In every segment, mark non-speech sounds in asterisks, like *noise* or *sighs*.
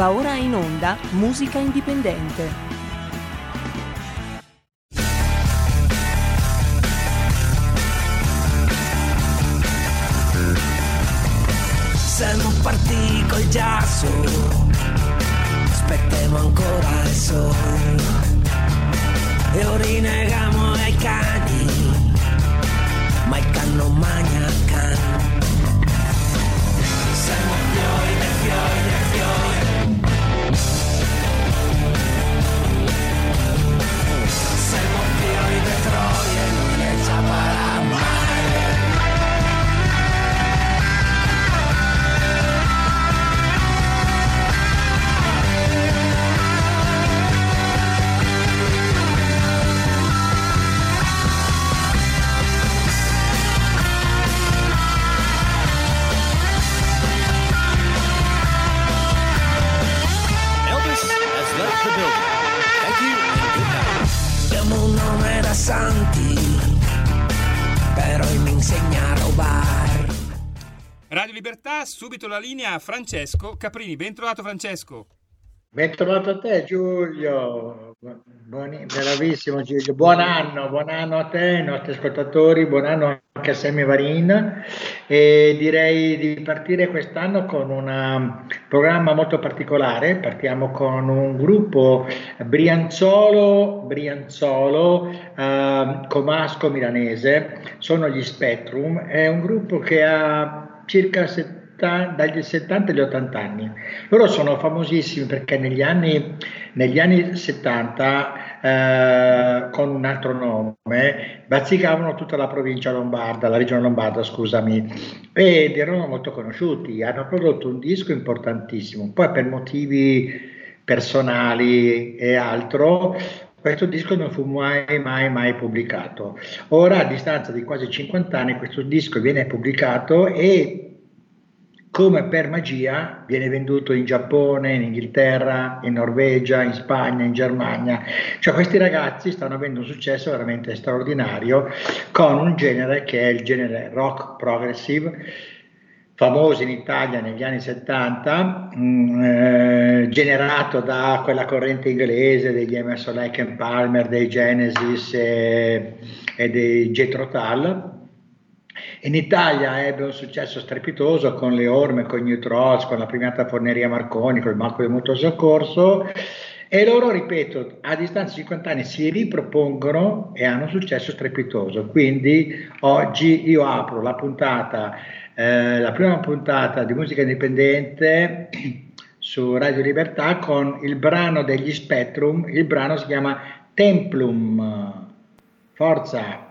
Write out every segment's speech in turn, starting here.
Va ora in onda Musica Indipendente. Siamo partiti col giasso, aspettiamo ancora il sole e ora rinegamo ai cani, ma il canno magna can. Siamo fiori, fiori. Fiori nome da santi, però mi insegna a rubare. Radio Libertà, subito la linea a Francesco Caprini. Ben trovato Francesco. Ben trovato a te Giulio, Buoni- bravissimo Giulio, buon anno, buon anno a te, ai nostri ascoltatori, buon anno anche a Sammy Varin. E direi di partire quest'anno con un programma molto particolare, partiamo con un gruppo Brianzolo, Brianzolo eh, Comasco Milanese, sono gli Spectrum, è un gruppo che ha circa 70 dagli 70 agli 80 anni. Loro sono famosissimi perché negli anni, negli anni 70, eh, con un altro nome, bazzicavano tutta la provincia lombarda, la regione lombarda, scusami, ed erano molto conosciuti. Hanno prodotto un disco importantissimo. Poi per motivi personali e altro, questo disco non fu mai, mai, mai pubblicato. Ora, a distanza di quasi 50 anni, questo disco viene pubblicato e come per magia viene venduto in Giappone, in Inghilterra, in Norvegia, in Spagna, in Germania. Cioè questi ragazzi stanno avendo un successo veramente straordinario con un genere che è il genere rock progressive, famoso in Italia negli anni 70, mh, eh, generato da quella corrente inglese degli Emerson Lake and Palmer, dei Genesis e, e dei Jethro Tull. In Italia ebbe un successo strepitoso con le orme, con New Trolls, con la premiata Forneria Marconi, con il Marco del Mutuo Soccorso e loro, ripeto, a distanza di 50 anni si ripropongono e hanno un successo strepitoso. Quindi oggi io apro la puntata, eh, la prima puntata di musica indipendente *clears throat* su Radio Libertà con il brano degli Spectrum, il brano si chiama Templum. Forza!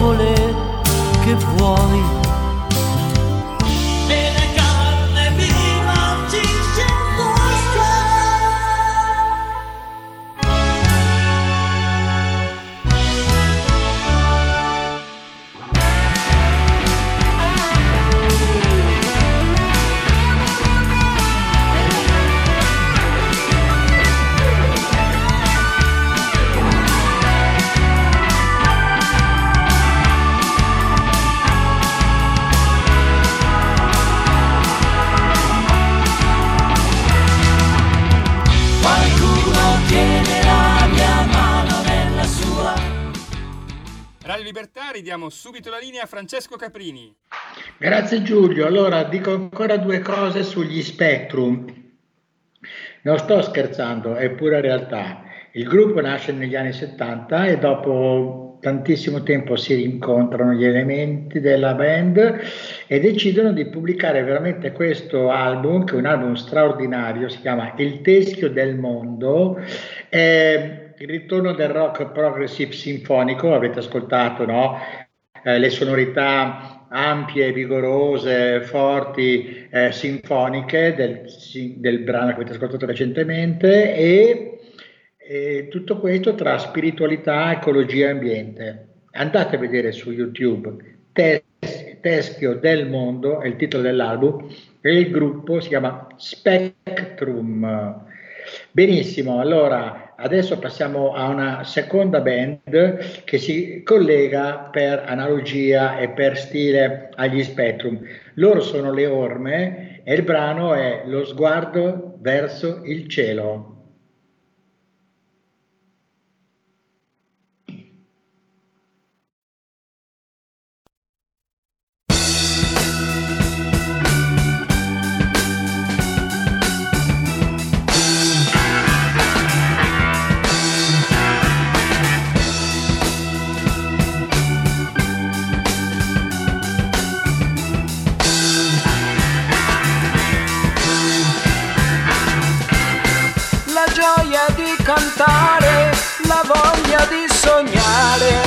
Subito la linea Francesco Caprini. Grazie Giulio. Allora dico ancora due cose sugli Spectrum. Non sto scherzando, è pura realtà. Il gruppo nasce negli anni 70 e dopo tantissimo tempo si rincontrano gli elementi della band e decidono di pubblicare veramente questo album, che è un album straordinario, si chiama Il Teschio del Mondo. È il ritorno del rock progressive sinfonico, avete ascoltato, no? Eh, le sonorità ampie, vigorose, forti, eh, sinfoniche del, del, brano che avete ascoltato recentemente e, e, tutto questo tra spiritualità, ecologia e ambiente. Andate a vedere su YouTube Tes- Teschio del Mondo, è il titolo dell'album, e il gruppo si chiama Spectrum. Benissimo, allora Adesso passiamo a una seconda band che si collega per analogia e per stile agli Spectrum. Loro sono le orme e il brano è Lo sguardo verso il cielo. Cantare, la voglia di sognare.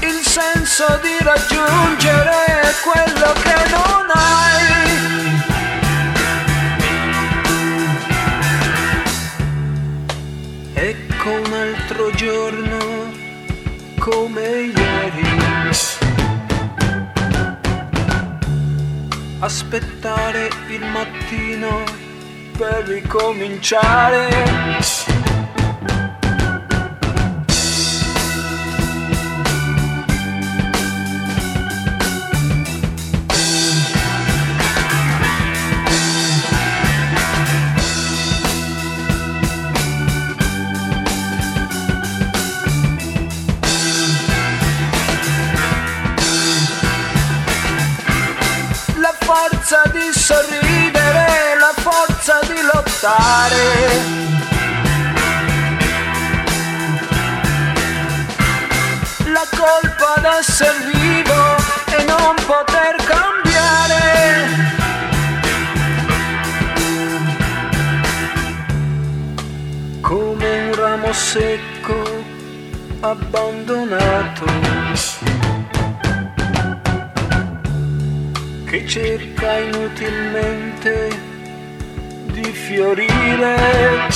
Il senso di raggiungere quello che non hai. Ecco un altro giorno come ieri. Aspettare il mattino per ricominciare. Sorridere, la forza di lottare. La colpa d'essere vivo e non poter cambiare. Come un ramo secco abbandonato cerca inutilmente di fiorire.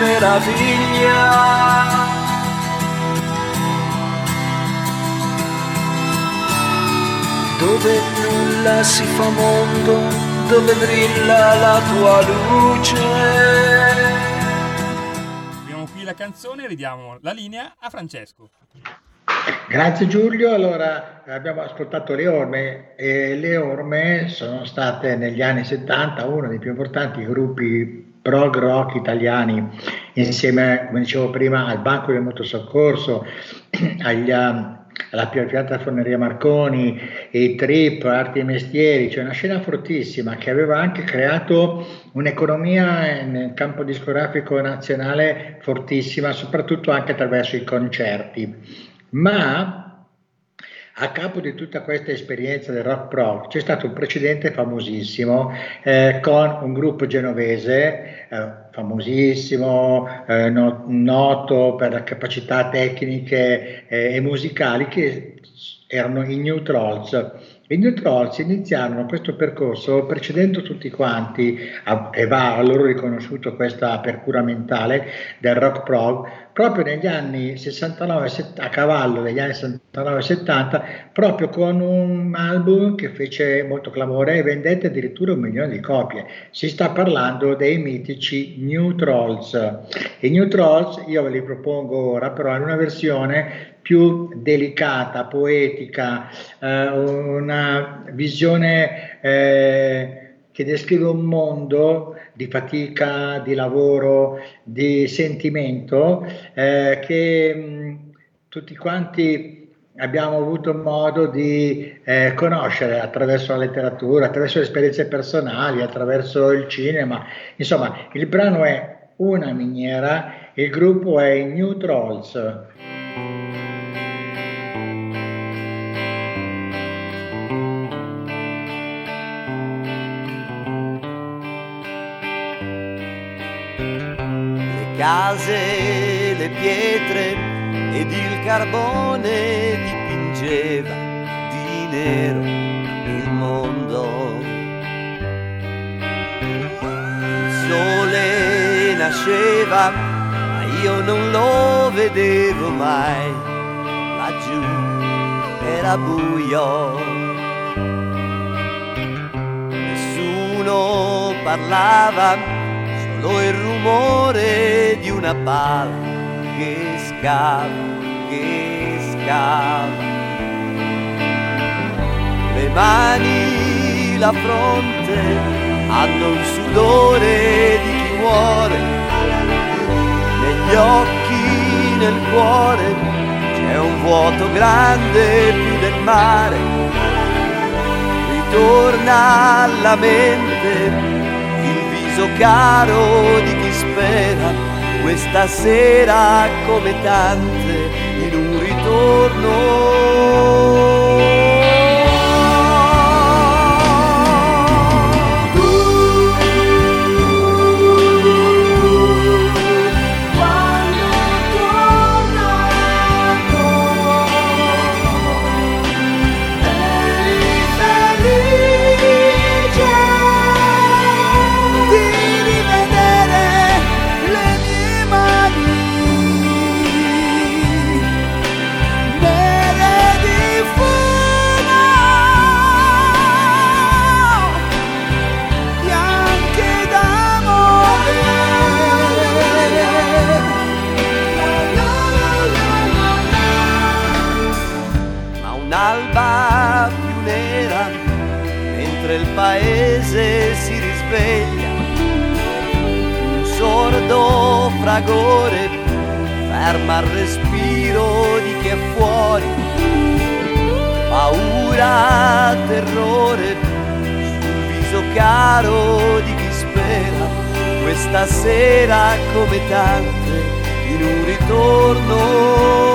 Meraviglia. Dove nulla si fa mondo, dove brilla la tua luce. Abbiamo qui la canzone, ridiamo la linea a Francesco. Grazie Giulio, allora abbiamo ascoltato Le Orme e Le Orme sono state negli anni 70 uno dei più importanti gruppi prog rock italiani insieme, come dicevo prima, al Banco del Motosoccorso, *clears throat* agli, um, alla Piattaforneria Marconi, i Trip, Arti e Mestieri, cioè una scena fortissima che aveva anche creato un'economia nel campo discografico nazionale fortissima, soprattutto anche attraverso i concerti. Ma a capo di tutta questa esperienza del rock pro c'è stato un precedente famosissimo eh, con un gruppo genovese eh, famosissimo, eh, no- noto per le capacità tecniche eh, e musicali che erano i New Trolls. I New Trolls iniziarono questo percorso precedendo tutti quanti, a- e va a loro riconosciuto questa apertura mentale del rock prog, proprio negli anni 69, set- a cavallo degli anni 69-70, proprio con un album che fece molto clamore e vendette addirittura un milione di copie. Si sta parlando dei mitici New Trolls. I New Trolls io ve li propongo ora, però in una versione più delicata, poetica, eh, una visione eh, che descrive un mondo di fatica, di lavoro, di sentimento eh, che mh, tutti quanti abbiamo avuto modo di eh, conoscere attraverso la letteratura, attraverso le esperienze personali, attraverso il cinema. Insomma, il brano è Una miniera, il gruppo è New Trolls. Case, le pietre ed il carbone dipingeva di nero il mondo. Il sole nasceva, ma io non lo vedevo mai. Laggiù era buio. Nessuno parlava solo il rumore di una pala che scava, che scava. Le mani, la fronte hanno il sudore di chi muore. negli occhi, nel cuore, c'è un vuoto grande più del mare. Ritorna alla mente viso caro di chi spera questa sera come tante in un ritorno. Fragore ferma il respiro di chi è fuori. Paura, terrore sul viso caro di chi spera. Questa sera come tante in un ritorno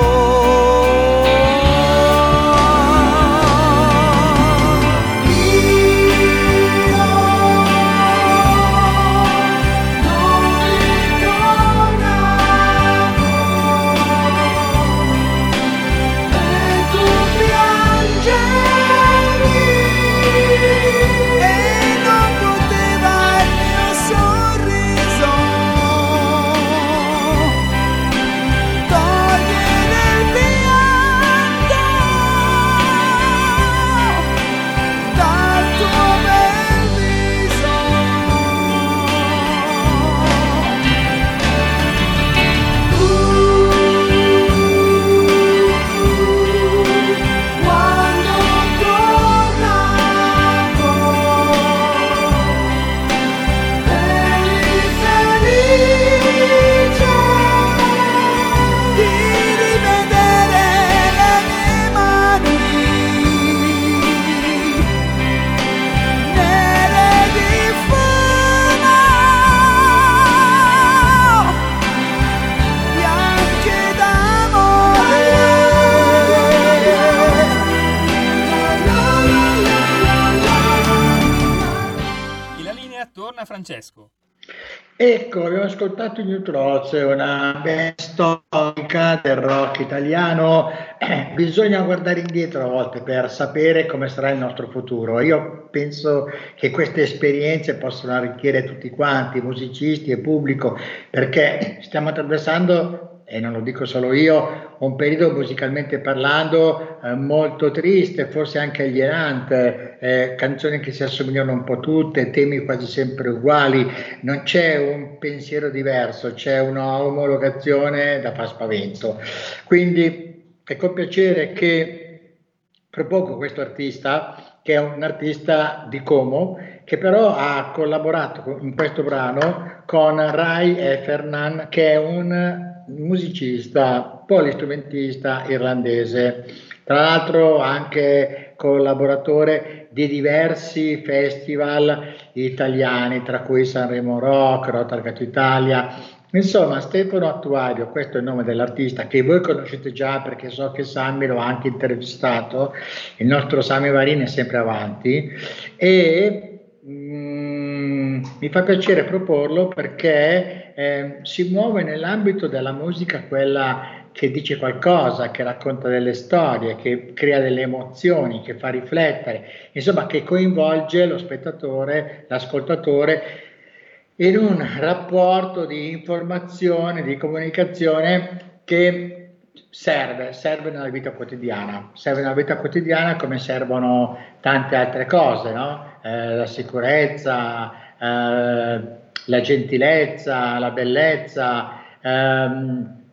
ascoltato New Troz, una band storica del rock italiano. Eh, bisogna guardare indietro a volte per sapere come sarà il nostro futuro. Io penso che queste esperienze possano arricchire tutti quanti, musicisti e pubblico, perché stiamo attraversando e non lo dico solo io, un periodo musicalmente parlando eh, molto triste, forse anche alienante, eh, canzoni che si assomigliano un po' tutte, temi quasi sempre uguali, non c'è un pensiero diverso, c'è una omologazione da far spavento. Quindi è con piacere che propongo questo artista, che è un artista di Como, che però ha collaborato in questo brano con Rai Effernan, che è un musicista, polistrumentista irlandese, tra l'altro anche collaboratore di diversi festival italiani, tra cui Sanremo Rock, Rotargato Italia. Insomma, Stefano Attuario, questo è il nome dell'artista che voi conoscete già perché so che Sammy lo ha anche intervistato, il nostro Sammy Varini è sempre avanti e mm, mi fa piacere proporlo perché eh, si muove nell'ambito della musica quella che dice qualcosa, che racconta delle storie, che crea delle emozioni, che fa riflettere, insomma che coinvolge lo spettatore, l'ascoltatore in un rapporto di informazione, di comunicazione che serve, serve nella vita quotidiana, serve nella vita quotidiana come servono tante altre cose, no? eh, la sicurezza, eh, la gentilezza, la bellezza, ehm,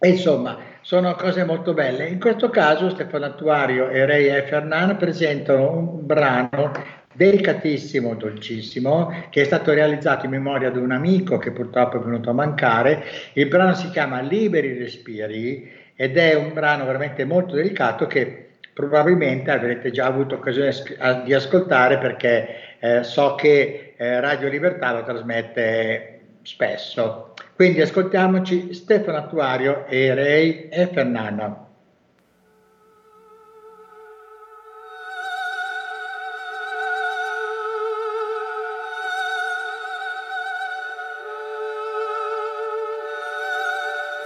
insomma, sono cose molto belle. In questo caso Stefano Attuario e Ray Fernan presentano un brano delicatissimo, dolcissimo, che è stato realizzato in memoria di un amico che purtroppo è venuto a mancare. Il brano si chiama Liberi Respiri ed è un brano veramente molto delicato che probabilmente avrete già avuto occasione di ascoltare perché eh, so che eh, Radio Libertà lo trasmette spesso. Quindi ascoltiamoci Stefano Attuario e Ray e Fernando.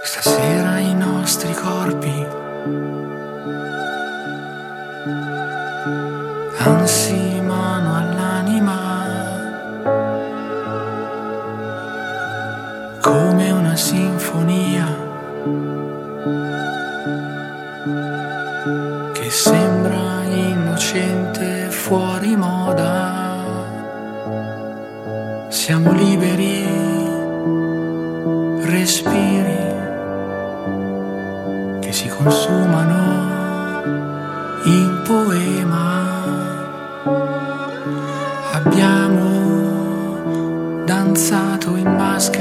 Stasera i nostri corpi anzi sinfonia che sembra innocente fuori moda siamo liberi respiri che si consumano in poema. Abbiamo danzato in maschera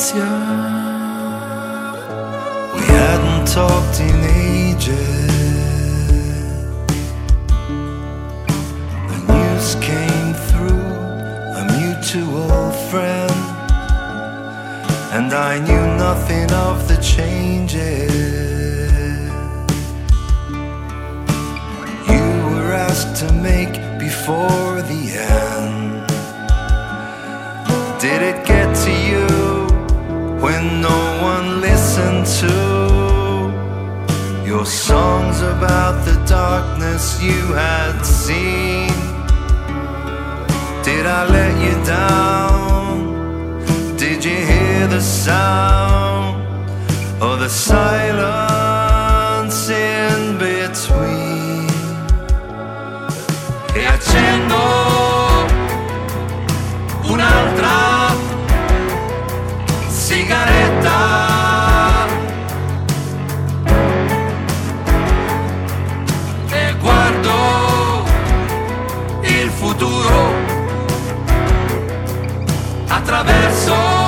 malizia. We hadn't talked in ages. The news came through a mutual friend, and I knew nothing of the changes. You were asked to make before the end. Did it get when no one listened to your songs about the darkness you had seen? Did I let you down? Did you hear the sound or the silence in between? E accendo un'altra attraverso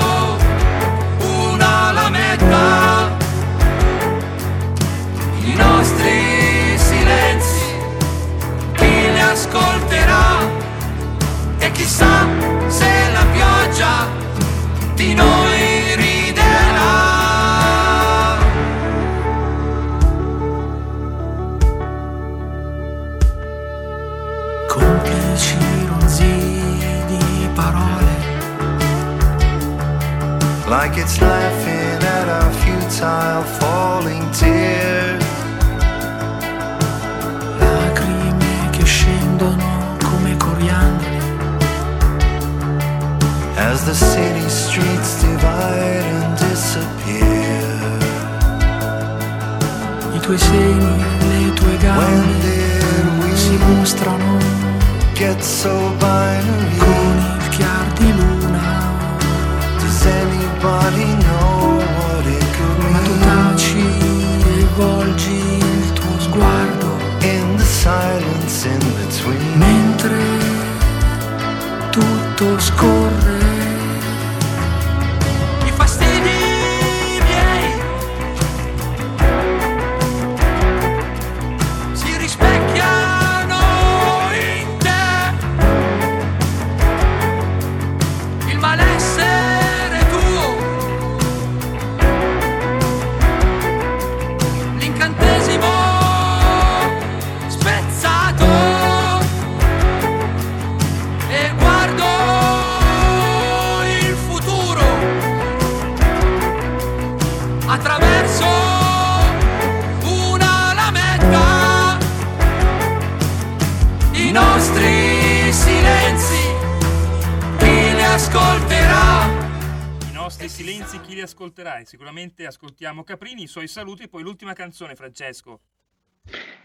Like it's laughing at our futile falling tears. lacrime che scendono come coriandoli As the city streets divide and disappear. i tuoi seni le tue gambe si mostrano get so binary? con il chiar di luna ma tu taci e volgi il tuo sguardo In the silence in between. mentre tutto scorre E Sicuramente ascoltiamo Caprini, i suoi saluti e poi l'ultima canzone, Francesco.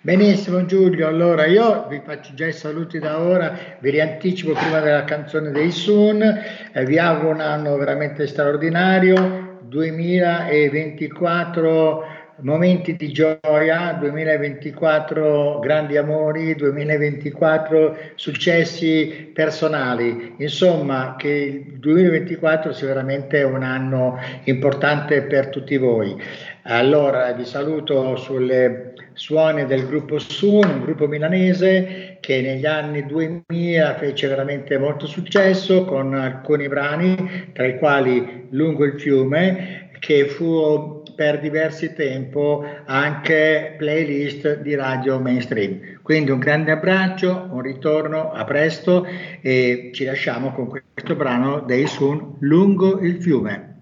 Benissimo Giulio, allora io vi faccio già i saluti da ora, vi rianticipo prima della canzone dei Sun, eh, vi auguro un anno veramente straordinario, 2024 momenti di gioia, 2024 grandi amori, 2024 successi personali, insomma che il 2024 sia veramente un anno importante per tutti voi. Allora vi saluto sulle suoni del gruppo Sun, un gruppo milanese che negli anni 2000 fece veramente molto successo con alcuni brani, tra i quali Lungo il fiume, che fu per diversi tempo anche playlist di radio mainstream. Quindi un grande abbraccio, un ritorno, a presto e ci lasciamo con questo brano dei Sun lungo il fiume.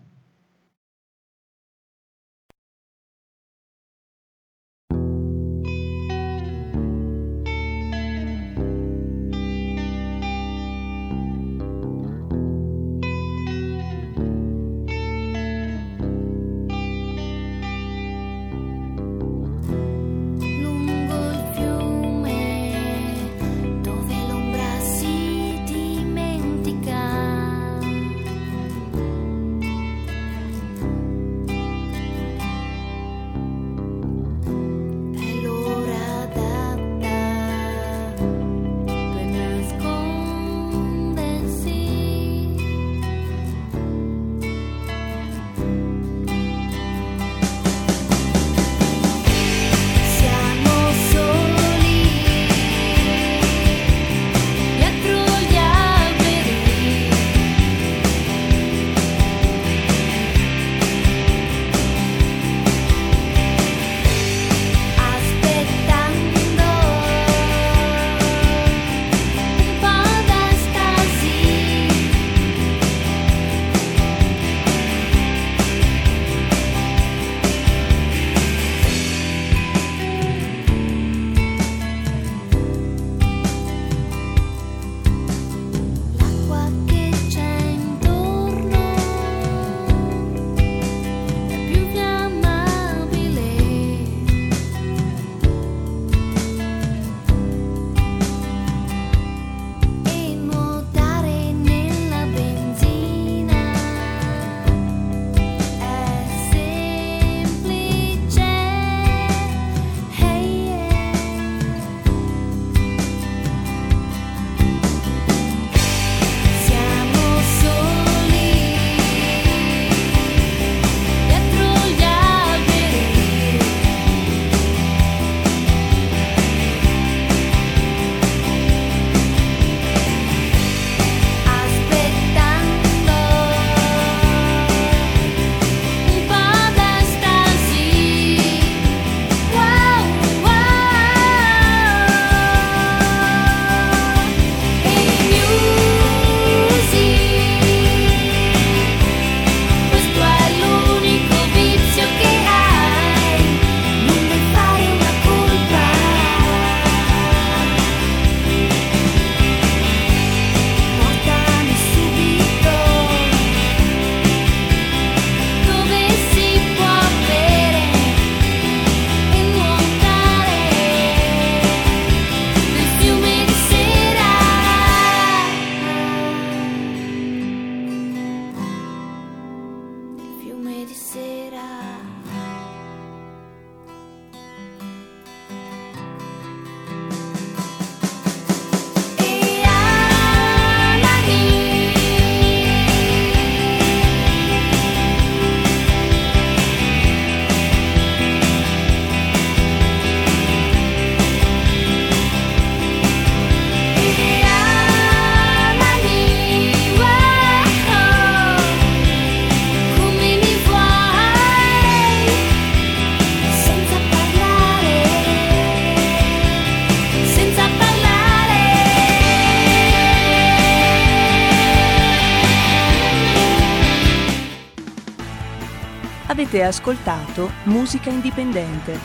Avete ascoltato Musica Indipendente.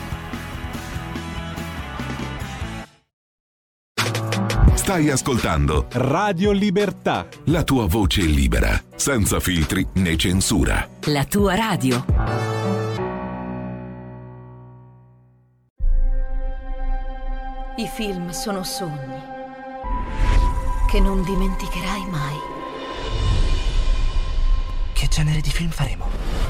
Stai ascoltando Radio Libertà. La tua voce libera, senza filtri né censura. La tua radio. I film sono sogni che non dimenticherai mai. Che genere di film faremo?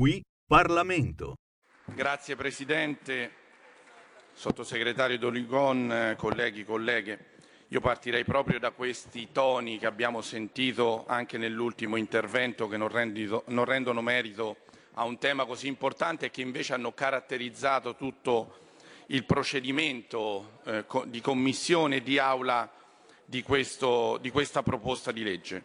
Qui Parlamento. Grazie Presidente, Sottosegretario Doligon, eh, colleghi, colleghe. Io partirei proprio da questi toni che abbiamo sentito anche nell'ultimo intervento che non, rendido, non rendono merito a un tema così importante e che invece hanno caratterizzato tutto il procedimento eh, di commissione e di aula di, questo, di questa proposta di legge.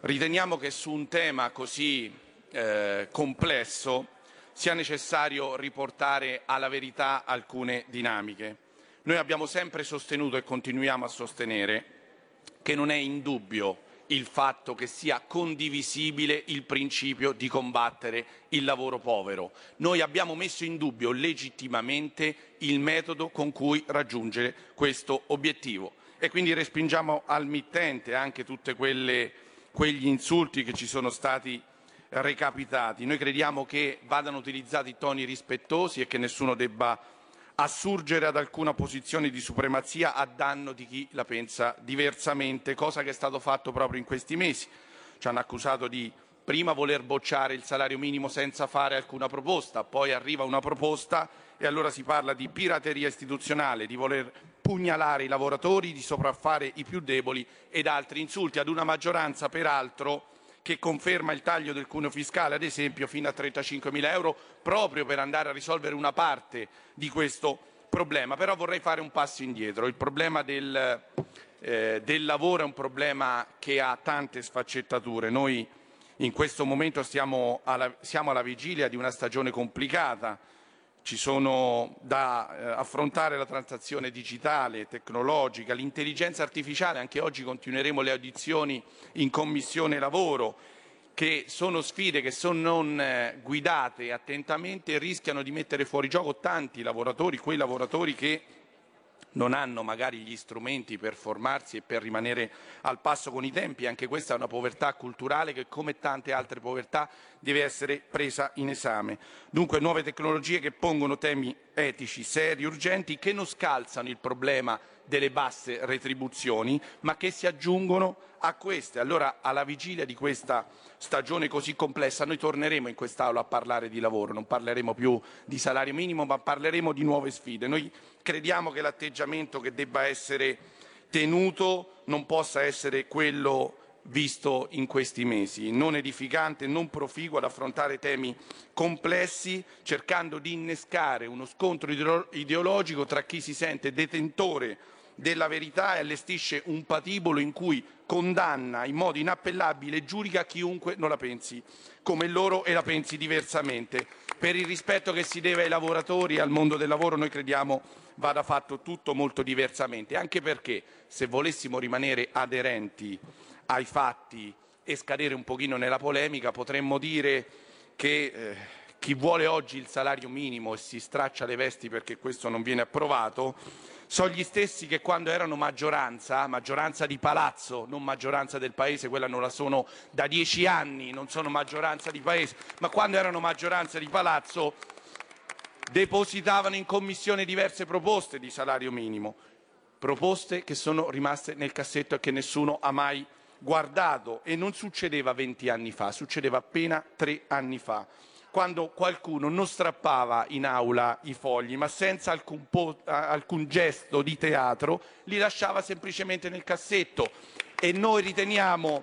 Riteniamo che su un tema così eh, complesso sia necessario riportare alla verità alcune dinamiche. Noi abbiamo sempre sostenuto e continuiamo a sostenere che non è in dubbio il fatto che sia condivisibile il principio di combattere il lavoro povero. Noi abbiamo messo in dubbio legittimamente il metodo con cui raggiungere questo obiettivo e quindi respingiamo al mittente anche tutti quegli insulti che ci sono stati recapitati. Noi crediamo che vadano utilizzati toni rispettosi e che nessuno debba assurgere ad alcuna posizione di supremazia a danno di chi la pensa diversamente, cosa che è stato fatto proprio in questi mesi. Ci hanno accusato di prima voler bocciare il salario minimo senza fare alcuna proposta, poi arriva una proposta e allora si parla di pirateria istituzionale, di voler pugnalare i lavoratori, di sopraffare i più deboli ed altri insulti ad una maggioranza peraltro che conferma il taglio del cuneo fiscale, ad esempio, fino a 35 mila euro, proprio per andare a risolvere una parte di questo problema. Però vorrei fare un passo indietro. Il problema del, eh, del lavoro è un problema che ha tante sfaccettature. Noi in questo momento alla, siamo alla vigilia di una stagione complicata, ci sono da eh, affrontare la transazione digitale, tecnologica, l'intelligenza artificiale, anche oggi continueremo le audizioni in Commissione Lavoro, che sono sfide che se non eh, guidate attentamente rischiano di mettere fuori gioco tanti lavoratori, quei lavoratori che non hanno magari gli strumenti per formarsi e per rimanere al passo con i tempi. Anche questa è una povertà culturale che, come tante altre povertà, deve essere presa in esame. Dunque nuove tecnologie che pongono temi etici, seri, urgenti, che non scalzano il problema delle basse retribuzioni, ma che si aggiungono a queste. Allora, alla vigilia di questa stagione così complessa, noi torneremo in quest'Aula a parlare di lavoro, non parleremo più di salario minimo, ma parleremo di nuove sfide. Noi crediamo che l'atteggiamento che debba essere tenuto non possa essere quello visto in questi mesi, non edificante, non proficuo ad affrontare temi complessi, cercando di innescare uno scontro ideologico tra chi si sente detentore della verità e allestisce un patibolo in cui condanna in modo inappellabile e giudica chiunque non la pensi come loro e la pensi diversamente. Per il rispetto che si deve ai lavoratori e al mondo del lavoro noi crediamo vada fatto tutto molto diversamente, anche perché se volessimo rimanere aderenti ai fatti e scadere un pochino nella polemica potremmo dire che eh, chi vuole oggi il salario minimo e si straccia le vesti perché questo non viene approvato sono gli stessi che quando erano maggioranza, maggioranza di palazzo, non maggioranza del paese, quella non la sono da dieci anni, non sono maggioranza di paese, ma quando erano maggioranza di palazzo depositavano in commissione diverse proposte di salario minimo, proposte che sono rimaste nel cassetto e che nessuno ha mai guardato. E non succedeva venti anni fa, succedeva appena tre anni fa quando qualcuno non strappava in aula i fogli, ma senza alcun, po- alcun gesto di teatro, li lasciava semplicemente nel cassetto. E noi riteniamo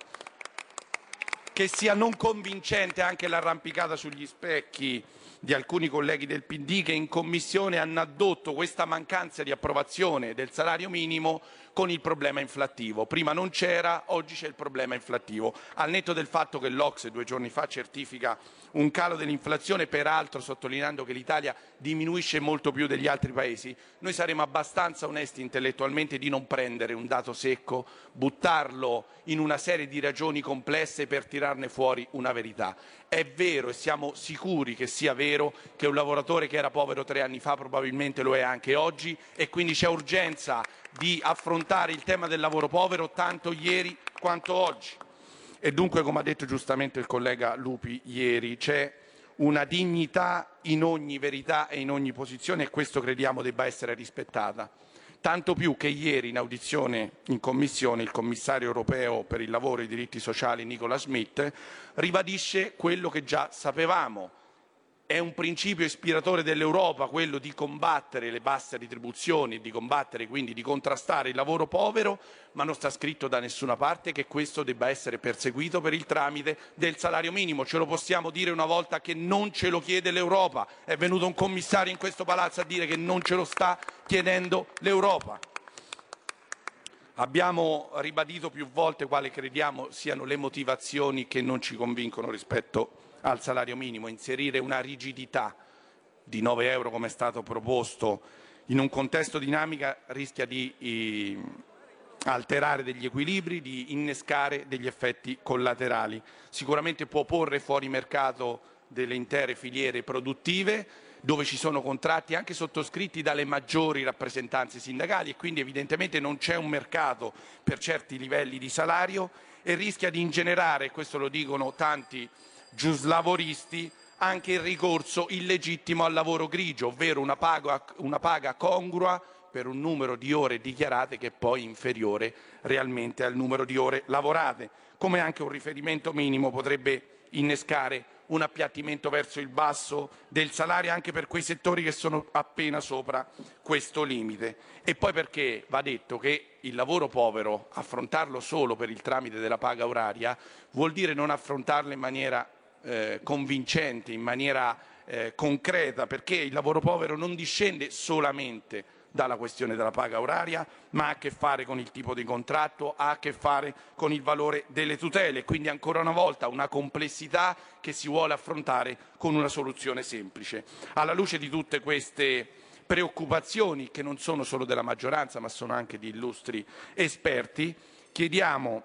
che sia non convincente anche l'arrampicata sugli specchi di alcuni colleghi del PD che in Commissione hanno addotto questa mancanza di approvazione del salario minimo con il problema inflattivo. Prima non c'era, oggi c'è il problema inflattivo. Al netto del fatto che l'Ocse due giorni fa certifica un calo dell'inflazione, peraltro sottolineando che l'Italia diminuisce molto più degli altri paesi, noi saremo abbastanza onesti intellettualmente di non prendere un dato secco, buttarlo in una serie di ragioni complesse per tirarne fuori una verità. È vero e siamo sicuri che sia vero che un lavoratore che era povero tre anni fa probabilmente lo è anche oggi e quindi c'è urgenza di affrontare il tema del lavoro povero tanto ieri quanto oggi. E dunque, come ha detto giustamente il collega Lupi ieri, c'è una dignità in ogni verità e in ogni posizione e questo crediamo debba essere rispettata. Tanto più che ieri in audizione in Commissione il commissario europeo per il lavoro e i diritti sociali Nicola Schmidt ribadisce quello che già sapevamo, è un principio ispiratore dell'Europa quello di combattere le basse retribuzioni, di combattere quindi di contrastare il lavoro povero, ma non sta scritto da nessuna parte che questo debba essere perseguito per il tramite del salario minimo. Ce lo possiamo dire una volta che non ce lo chiede l'Europa. È venuto un commissario in questo palazzo a dire che non ce lo sta chiedendo l'Europa. Abbiamo ribadito più volte quali crediamo siano le motivazioni che non ci convincono rispetto al salario minimo, inserire una rigidità di 9 euro come è stato proposto in un contesto dinamico rischia di eh, alterare degli equilibri, di innescare degli effetti collaterali. Sicuramente può porre fuori mercato delle intere filiere produttive dove ci sono contratti anche sottoscritti dalle maggiori rappresentanze sindacali e quindi evidentemente non c'è un mercato per certi livelli di salario e rischia di ingenerare, questo lo dicono tanti giuslavoristi anche il ricorso illegittimo al lavoro grigio, ovvero una paga, una paga congrua per un numero di ore dichiarate che è poi inferiore realmente al numero di ore lavorate, come anche un riferimento minimo potrebbe innescare un appiattimento verso il basso del salario anche per quei settori che sono appena sopra questo limite. E poi perché va detto che il lavoro povero, affrontarlo solo per il tramite della paga oraria, vuol dire non affrontarlo in maniera eh, convincente, in maniera eh, concreta, perché il lavoro povero non discende solamente dalla questione della paga oraria, ma ha a che fare con il tipo di contratto, ha a che fare con il valore delle tutele, quindi ancora una volta una complessità che si vuole affrontare con una soluzione semplice. Alla luce di tutte queste preoccupazioni, che non sono solo della maggioranza, ma sono anche di illustri esperti, chiediamo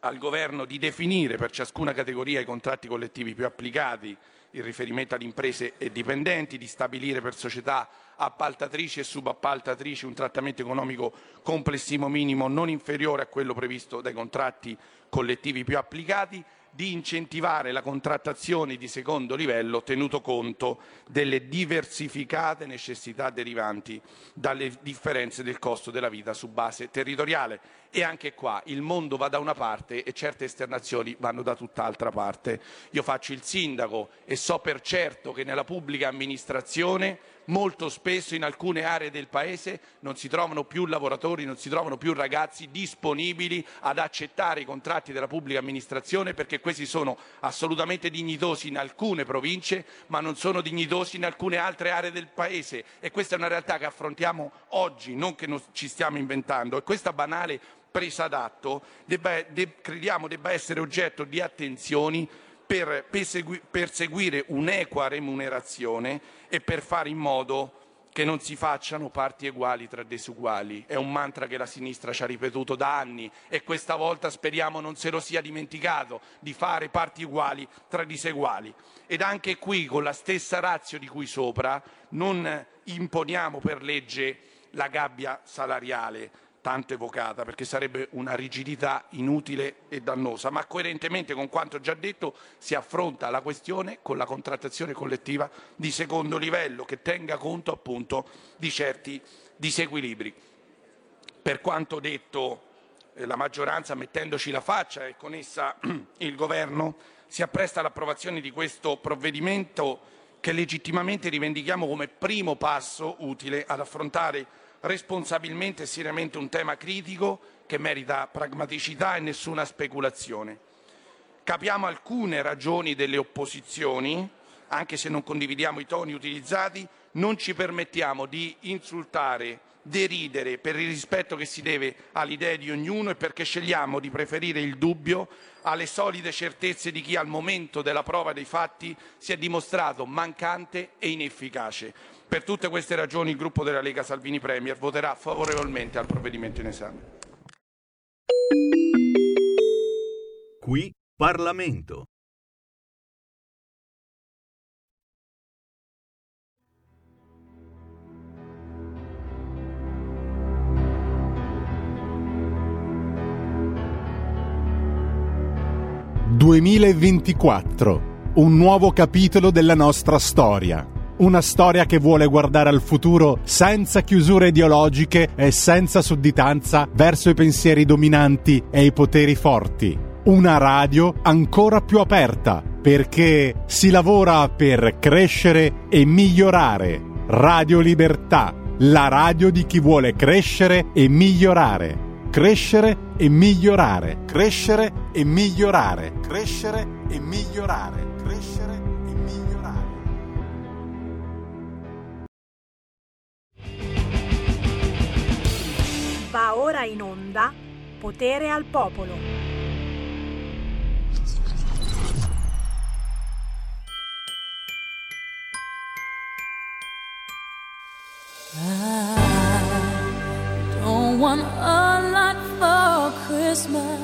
al Governo di definire per ciascuna categoria i contratti collettivi più applicati in riferimento ad imprese e dipendenti, di stabilire per società appaltatrici e subappaltatrici un trattamento economico complessivo minimo non inferiore a quello previsto dai contratti collettivi più applicati, di incentivare la contrattazione di secondo livello tenuto conto delle diversificate necessità derivanti dalle differenze del costo della vita su base territoriale. E anche qua il mondo va da una parte e certe esternazioni vanno da tutt'altra parte. Io faccio il sindaco e so per certo che nella pubblica amministrazione molto spesso in alcune aree del Paese non si trovano più lavoratori, non si trovano più ragazzi disponibili ad accettare i contratti della pubblica amministrazione perché questi sono assolutamente dignitosi in alcune province ma non sono dignitosi in alcune altre aree del Paese. E questa è una realtà che affrontiamo oggi, non che ci stiamo inventando. E questa banale presa d'atto debba, de, crediamo debba essere oggetto di attenzioni per perseguire un'equa remunerazione e per fare in modo che non si facciano parti uguali tra disuguali. È un mantra che la sinistra ci ha ripetuto da anni e questa volta speriamo non se lo sia dimenticato di fare parti uguali tra diseguali. Ed anche qui, con la stessa razio di cui sopra, non imponiamo per legge la gabbia salariale, tanto evocata, perché sarebbe una rigidità inutile e dannosa, ma coerentemente con quanto già detto si affronta la questione con la contrattazione collettiva di secondo livello, che tenga conto appunto di certi disequilibri. Per quanto detto, eh, la maggioranza mettendoci la faccia e con essa *clears throat* il Governo si appresta all'approvazione di questo provvedimento che legittimamente rivendichiamo come primo passo utile ad affrontare responsabilmente e seriamente un tema critico che merita pragmaticità e nessuna speculazione. Capiamo alcune ragioni delle opposizioni, anche se non condividiamo i toni utilizzati, non ci permettiamo di insultare, deridere per il rispetto che si deve alle idee di ognuno e perché scegliamo di preferire il dubbio alle solide certezze di chi al momento della prova dei fatti si è dimostrato mancante e inefficace. Per tutte queste ragioni il gruppo della Lega Salvini Premier voterà favorevolmente al provvedimento in esame. Qui Parlamento. «2024. Un nuovo capitolo della nostra storia». Una storia che vuole guardare al futuro senza chiusure ideologiche e senza sudditanza verso i pensieri dominanti e i poteri forti. Una radio ancora più aperta perché si lavora per crescere e migliorare. Radio Libertà, la radio di chi vuole crescere e migliorare. Crescere e migliorare, crescere e migliorare, crescere e migliorare, crescere e migliorare. Ora in onda Potere al Popolo. I don't want a lot for Christmas.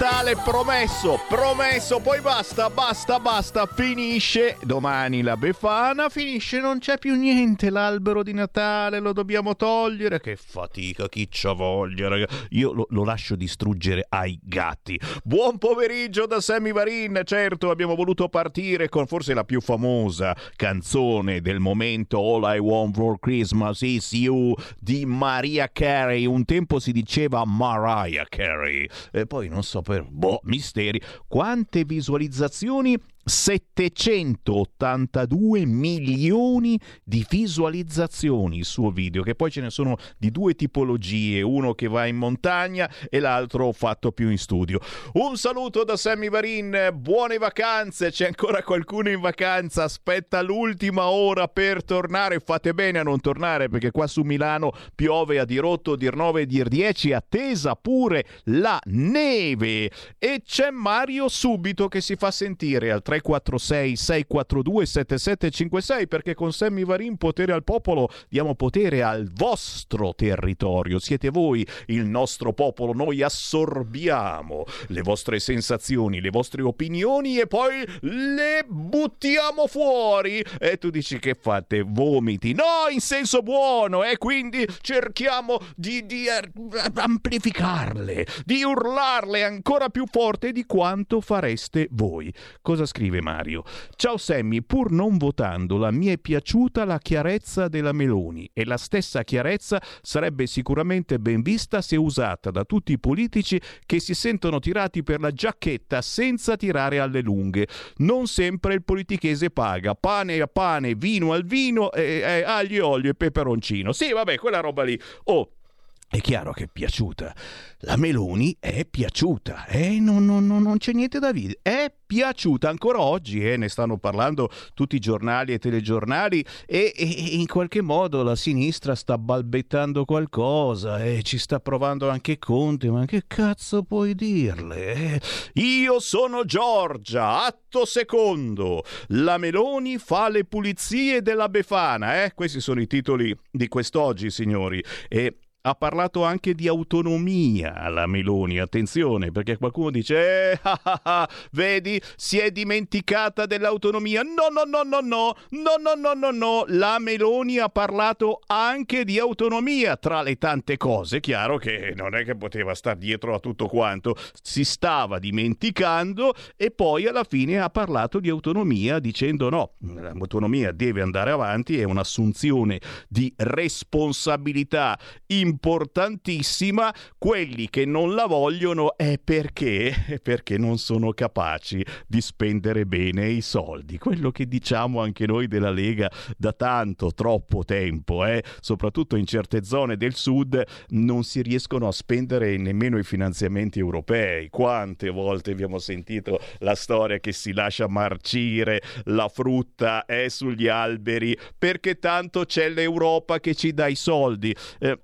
Canzone di Natale promesso, promesso, poi basta, basta, basta, finisce. Domani la Befana, finisce, non c'è più niente, l'albero di Natale lo dobbiamo togliere, che fatica, chi c'ha voglia, raga. Io lo, lo lascio distruggere ai gatti. Buon pomeriggio da Sammy Varin, certo, abbiamo voluto partire con forse la più famosa canzone del momento, All I Want for Christmas is You, di Maria Carey, un tempo si diceva Mariah Carey, e poi non so per boh, misteri, quante visualizzazioni 782 milioni di visualizzazioni il suo video, che poi ce ne sono di due tipologie, uno che va in montagna e l'altro fatto più in studio. Un saluto da Sammy Varin, buone vacanze, c'è ancora qualcuno in vacanza, aspetta l'ultima ora per tornare, fate bene a non tornare perché qua su Milano piove a dirotto, dir 9 e dir 10, attesa pure la neve e c'è Mario subito che si fa sentire al 346 642 7756 perché con Sammy Varin potere al popolo diamo potere al vostro territorio. Siete voi il nostro popolo noi assorbiamo le vostre sensazioni le vostre opinioni e poi le buttiamo fuori. E tu dici che fate? Vomiti? No in senso buono e quindi cerchiamo di, di eh, amplificarle di urlarle ancora più forte di quanto fareste voi. Cosa scrive Mario Ciao Sammy, pur non votandola, mi è piaciuta la chiarezza della Meloni e la stessa chiarezza sarebbe sicuramente ben vista se usata da tutti i politici che si sentono tirati per la giacchetta senza tirare alle lunghe. Non sempre il politichese paga, pane a pane, vino al vino, e, e, aglio, olio e peperoncino. Sì, vabbè, quella roba lì. Oh, è chiaro che è piaciuta. La Meloni è piaciuta. Eh, non, non, non, c'è niente da dire. È piaciuta ancora oggi. Eh, ne stanno parlando tutti i giornali e telegiornali. E, e, in qualche modo la sinistra sta balbettando qualcosa. E ci sta provando anche Conte. Ma che cazzo puoi dirle? Eh? Io sono Giorgia. Atto secondo. La Meloni fa le pulizie della Befana. Eh? Questi sono i titoli di quest'oggi, signori. E ha parlato anche di autonomia la Meloni, attenzione, perché qualcuno dice, eh, *laughs* ah, ah, ah, vedi, si è dimenticata dell'autonomia. No, no, no, no, no, no, no, no, no, no, la Meloni ha parlato anche di autonomia, tra le tante cose, chiaro che non è che poteva stare dietro a tutto quanto, si stava dimenticando e poi alla fine ha parlato di autonomia dicendo no, l'autonomia deve andare avanti, è un'assunzione di responsabilità importantissima, quelli che non la vogliono è perché, perché non sono capaci di spendere bene i soldi. Quello che diciamo anche noi della Lega da tanto, troppo tempo, eh? soprattutto in certe zone del sud non si riescono a spendere nemmeno i finanziamenti europei. Quante volte abbiamo sentito la storia che si lascia marcire la frutta è sugli alberi perché tanto c'è l'Europa che ci dà i soldi. Eh,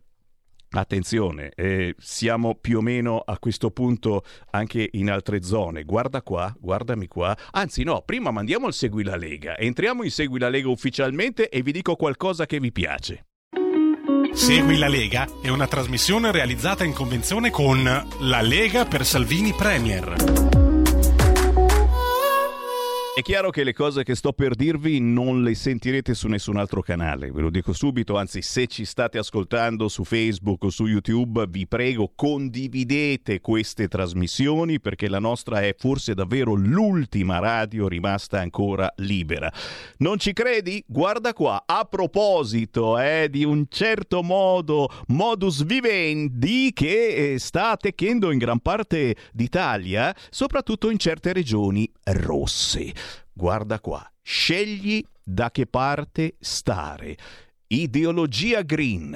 Attenzione, eh, siamo più o meno a questo punto anche in altre zone. Guarda qua, guardami qua. Anzi, no, prima mandiamo il Segui la Lega. Entriamo in Segui la Lega ufficialmente e vi dico qualcosa che vi piace. Segui la Lega è una trasmissione realizzata in convenzione con La Lega per Salvini Premier. È chiaro che le cose che sto per dirvi non le sentirete su nessun altro canale, ve lo dico subito, anzi se ci state ascoltando su Facebook o su YouTube vi prego condividete queste trasmissioni perché la nostra è forse davvero l'ultima radio rimasta ancora libera. Non ci credi? Guarda qua, a proposito eh, di un certo modo, modus vivendi che eh, sta attecchendo in gran parte d'Italia, soprattutto in certe regioni rosse. Guarda qua, scegli da che parte stare. Ideologia green.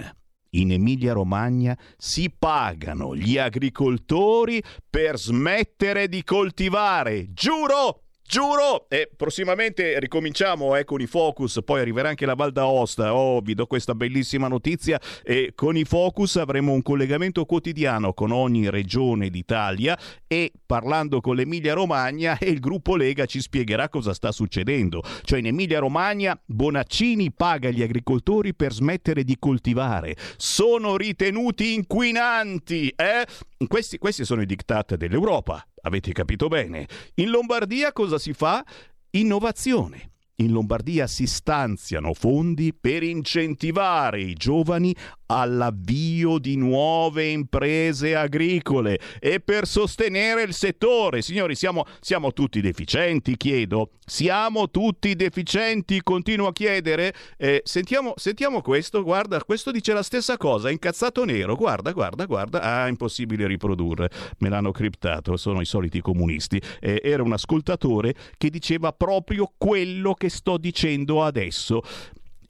In Emilia-Romagna si pagano gli agricoltori per smettere di coltivare. Giuro! Giuro! E prossimamente ricominciamo eh, con i focus, poi arriverà anche la Val d'Aosta. Oh, vi do questa bellissima notizia e con i focus avremo un collegamento quotidiano con ogni regione d'Italia e parlando con l'Emilia Romagna e *laughs* il gruppo Lega ci spiegherà cosa sta succedendo. Cioè in Emilia Romagna Bonaccini paga gli agricoltori per smettere di coltivare. Sono ritenuti inquinanti, eh? Questi, questi sono i diktat dell'Europa. Avete capito bene? In Lombardia cosa si fa? Innovazione. In Lombardia si stanziano fondi per incentivare i giovani all'avvio di nuove imprese agricole e per sostenere il settore. Signori, siamo, siamo tutti deficienti, chiedo. Siamo tutti deficienti, continuo a chiedere. Eh, sentiamo, sentiamo questo, guarda, questo dice la stessa cosa, incazzato nero, guarda, guarda, guarda. Ah, impossibile riprodurre, me l'hanno criptato, sono i soliti comunisti. Eh, era un ascoltatore che diceva proprio quello che sto dicendo adesso.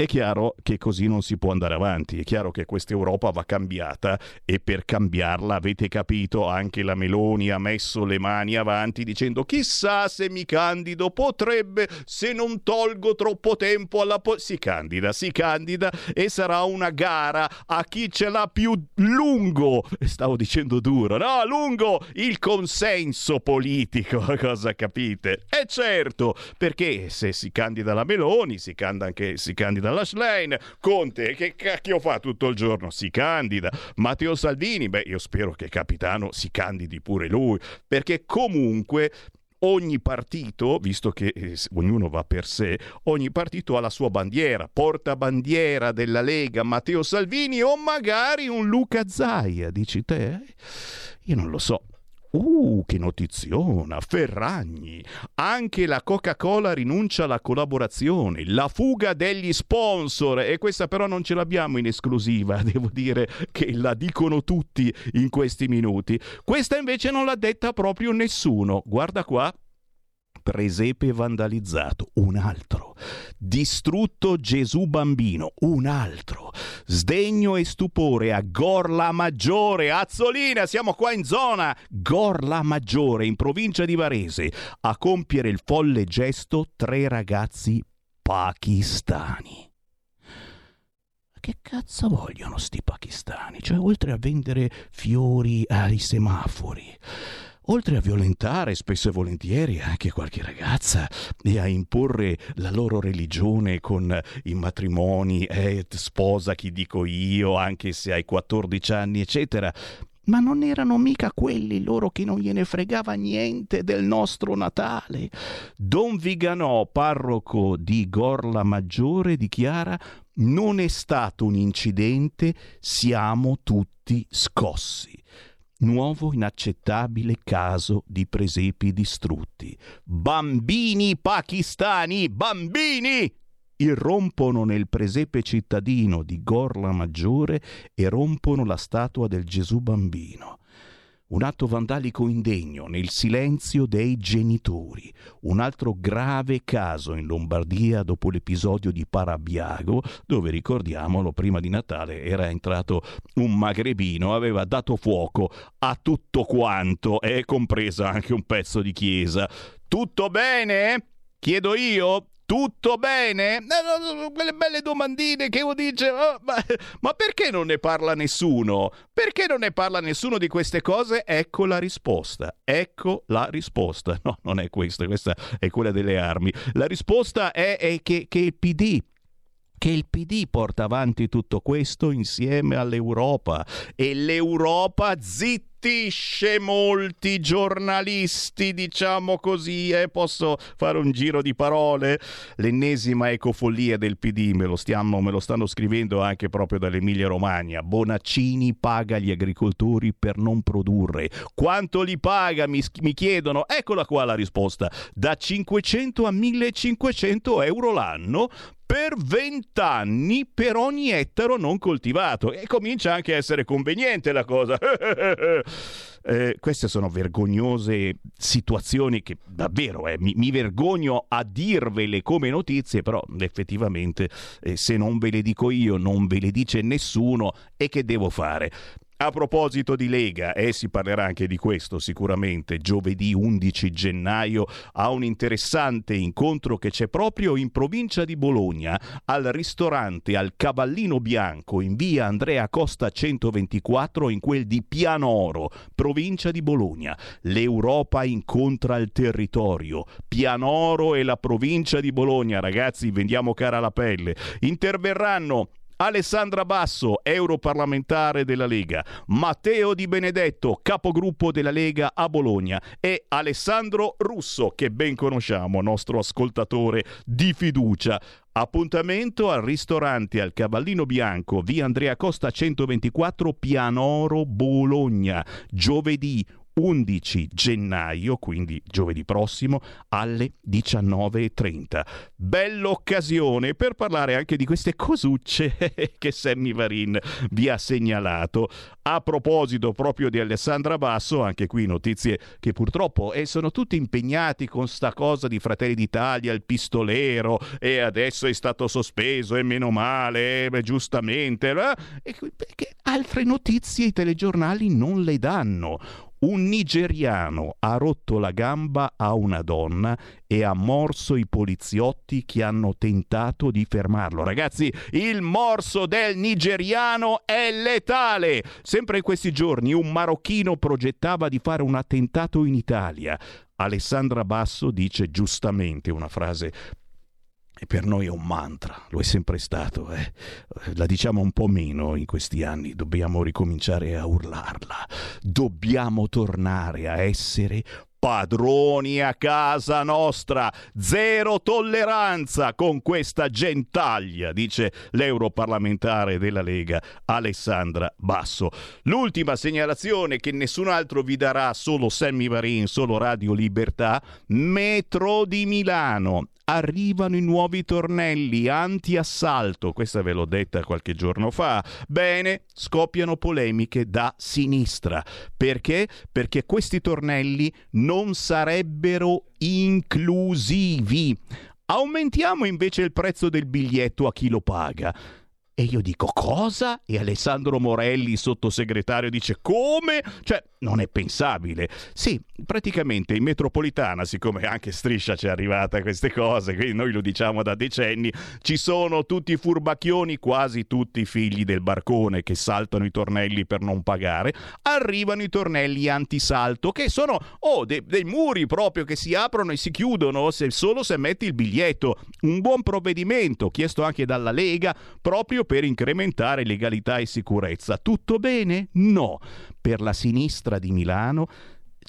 È chiaro che così non si può andare avanti, è chiaro che questa Europa va cambiata e per cambiarla, avete capito, anche la Meloni ha messo le mani avanti dicendo chissà se mi candido, potrebbe, se non tolgo troppo tempo alla... Po-". si candida, si candida e sarà una gara a chi ce l'ha più lungo, stavo dicendo duro, no, lungo il consenso politico, *laughs* cosa capite? E certo, perché se si candida la Meloni, si candida anche... Si candida la Schlein, Conte, che cacchio fa tutto il giorno? Si candida. Matteo Salvini, beh, io spero che capitano si candidi pure lui, perché comunque ogni partito, visto che eh, ognuno va per sé, ogni partito ha la sua bandiera, porta bandiera della Lega Matteo Salvini o magari un Luca Zaia, dici te? Io non lo so. Uh, che notiziona! Ferragni! Anche la Coca-Cola rinuncia alla collaborazione, la fuga degli sponsor e questa però non ce l'abbiamo in esclusiva, *laughs* devo dire che la dicono tutti in questi minuti. Questa invece non l'ha detta proprio nessuno. Guarda qua. Presepe vandalizzato, un altro. Distrutto Gesù bambino, un altro. Sdegno e stupore a Gorla Maggiore, Azzolina, siamo qua in zona. Gorla Maggiore, in provincia di Varese, a compiere il folle gesto tre ragazzi pakistani. Che cazzo vogliono sti pakistani? Cioè, oltre a vendere fiori ai semafori, oltre a violentare spesso e volentieri anche qualche ragazza e a imporre la loro religione con i matrimoni, eh, sposa chi dico io, anche se hai 14 anni, eccetera. Ma non erano mica quelli loro che non gliene fregava niente del nostro Natale. Don Viganò, parroco di Gorla Maggiore, dichiara non è stato un incidente, siamo tutti scossi. Nuovo inaccettabile caso di presepi distrutti. Bambini pakistani, bambini! irrompono nel presepe cittadino di Gorla Maggiore e rompono la statua del Gesù bambino. Un atto vandalico indegno nel silenzio dei genitori. Un altro grave caso in Lombardia dopo l'episodio di Parabiago, dove ricordiamolo, prima di Natale era entrato un magrebino, aveva dato fuoco a tutto quanto, e compresa anche un pezzo di chiesa. Tutto bene? Chiedo io? Tutto bene? Eh, Quelle belle domandine che uno dice, "Oh, ma, ma perché non ne parla nessuno? Perché non ne parla nessuno di queste cose? Ecco la risposta. Ecco la risposta. No, non è questa, questa è quella delle armi. La risposta è, è che, che il PD che il PD porta avanti tutto questo insieme all'Europa e l'Europa zittisce molti giornalisti, diciamo così, eh? posso fare un giro di parole? L'ennesima ecofollia del PD, me lo, stiamo, me lo stanno scrivendo anche proprio dall'Emilia Romagna. Bonaccini paga gli agricoltori per non produrre. Quanto li paga? Mi, mi chiedono. Eccola qua la risposta. Da 500 a 1500 euro l'anno per 20 anni per ogni ettaro non coltivato e comincia anche a essere conveniente la cosa. *laughs* Eh, queste sono vergognose situazioni che davvero eh, mi, mi vergogno a dirvele come notizie, però effettivamente eh, se non ve le dico io non ve le dice nessuno e che devo fare? A proposito di Lega, e si parlerà anche di questo sicuramente, giovedì 11 gennaio a un interessante incontro che c'è proprio in provincia di Bologna, al ristorante al Cavallino Bianco in via Andrea Costa 124 in quel di Pianoro, provincia di Bologna. L'Europa incontra il territorio. Pianoro e la provincia di Bologna, ragazzi, vendiamo cara la pelle. Interverranno Alessandra Basso, europarlamentare della Lega, Matteo Di Benedetto, capogruppo della Lega a Bologna. E Alessandro Russo, che ben conosciamo, nostro ascoltatore di fiducia. Appuntamento al ristorante al Cavallino Bianco, via Andrea Costa 124, Pianoro, Bologna, giovedì 11 gennaio, quindi giovedì prossimo, alle 19.30. Bella occasione per parlare anche di queste cosucce *laughs* che Sammy Varin vi ha segnalato. A proposito proprio di Alessandra Basso, anche qui notizie che purtroppo eh, sono tutti impegnati con sta cosa di Fratelli d'Italia, il pistolero, e adesso è stato sospeso, e meno male, eh, beh, giustamente. eh, e perché altre notizie i telegiornali non le danno. Un nigeriano ha rotto la gamba a una donna e ha morso i poliziotti che hanno tentato di fermarlo. Ragazzi, il morso del nigeriano è letale. Sempre in questi giorni un marocchino progettava di fare un attentato in Italia. Alessandra Basso dice giustamente una frase e per noi è un mantra, lo è sempre stato. eh. La diciamo un po' meno in questi anni, dobbiamo ricominciare a urlarla. Dobbiamo tornare a essere padroni a casa nostra. Zero tolleranza con questa gentaglia, dice l'europarlamentare della Lega Alessandra Basso. L'ultima segnalazione che nessun altro vi darà, solo Sammy Varin, solo Radio Libertà, Metro di Milano arrivano i nuovi tornelli anti-assalto, questa ve l'ho detta qualche giorno fa. Bene, scoppiano polemiche da sinistra. Perché? Perché questi tornelli non sarebbero inclusivi. Aumentiamo invece il prezzo del biglietto a chi lo paga. E io dico cosa? E Alessandro Morelli, sottosegretario, dice come? Cioè, non è pensabile. Sì, praticamente in metropolitana, siccome anche Striscia ci è arrivata queste cose, quindi noi lo diciamo da decenni, ci sono tutti i furbacchioni, quasi tutti i figli del barcone che saltano i tornelli per non pagare. Arrivano i tornelli antisalto che sono oh, de- dei muri proprio che si aprono e si chiudono se- solo se metti il biglietto. Un buon provvedimento chiesto anche dalla Lega proprio per incrementare legalità e sicurezza. Tutto bene? No. Per la sinistra di Milano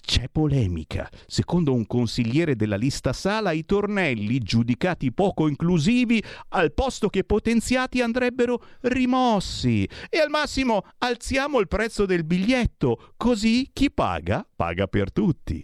c'è polemica. Secondo un consigliere della lista Sala, i tornelli, giudicati poco inclusivi, al posto che potenziati andrebbero rimossi. E al massimo alziamo il prezzo del biglietto, così chi paga, paga per tutti.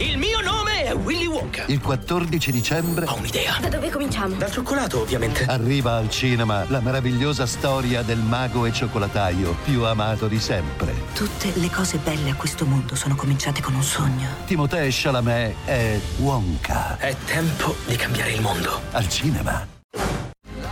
Il mio nome è Willy Wonka. Il 14 dicembre Ho un'idea. Da dove cominciamo? Dal cioccolato, ovviamente. arriva al cinema la meravigliosa storia del mago e cioccolataio più amato di sempre. Tutte le cose belle a questo mondo sono cominciate con un sogno. Timothée Chalamet è Wonka. È tempo di cambiare il mondo. Al cinema.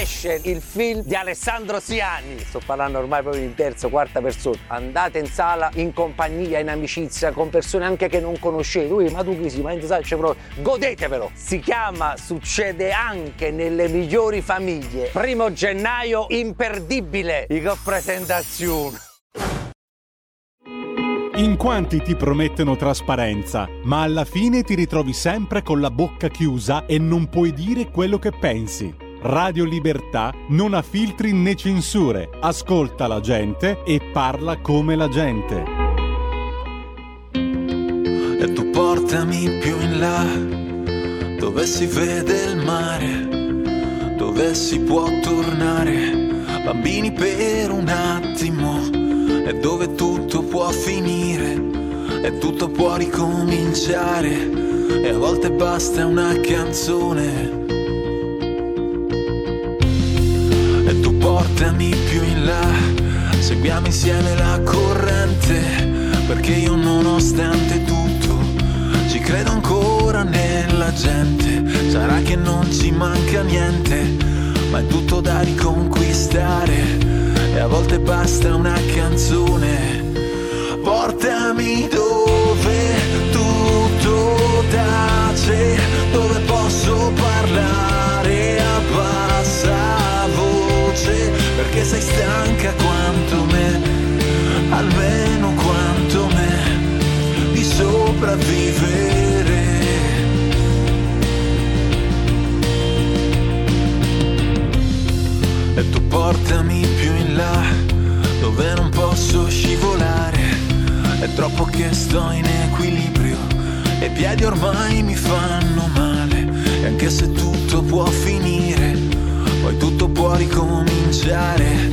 Esce il film di Alessandro Siani. Sto parlando ormai proprio in terza, quarta persona. Andate in sala in compagnia, in amicizia, con persone anche che non conoscete. Ui, ma tu chi sei? Ma in sala c'è proprio. Godetevelo! Si chiama Succede anche nelle migliori famiglie. Primo gennaio, imperdibile. Che presentazione! In quanti ti promettono trasparenza, ma alla fine ti ritrovi sempre con la bocca chiusa e non puoi dire quello che pensi. Radio Libertà non ha filtri né censure, ascolta la gente e parla come la gente. E tu portami più in là, dove si vede il mare, dove si può tornare, bambini per un attimo, e dove tutto può finire, e tutto può ricominciare, e a volte basta una canzone. Portami più in là, seguiamo insieme la corrente, perché io nonostante tutto ci credo ancora nella gente. Sarà che non ci manca niente, ma è tutto da riconquistare. E a volte basta una canzone. Portami dove tutto tace, dove posso parlare a bassa voce, perché sei stanca quanto me, almeno quanto me, di sopravvivere. E tu portami più in là, dove non posso scivolare. È troppo che sto in equilibrio e i piedi ormai mi fanno male. E anche se tutto può finire, poi tutto può ricominciare.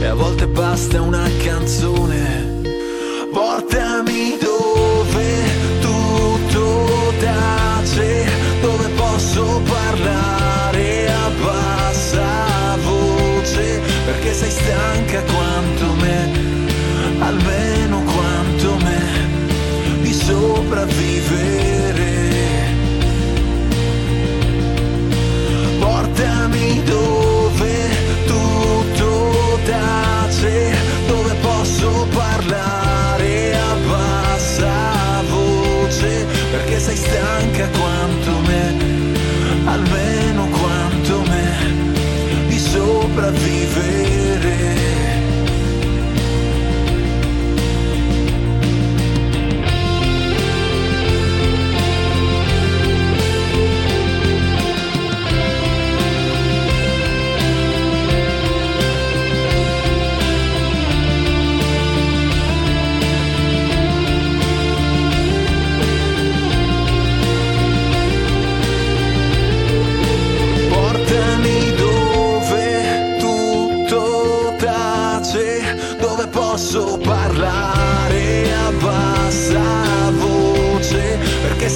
E a volte basta una canzone. Portami dove tutto tace, dove posso parlare a bassa voce, perché sei stanca quanto me, almeno quanto me, di sopravvivere.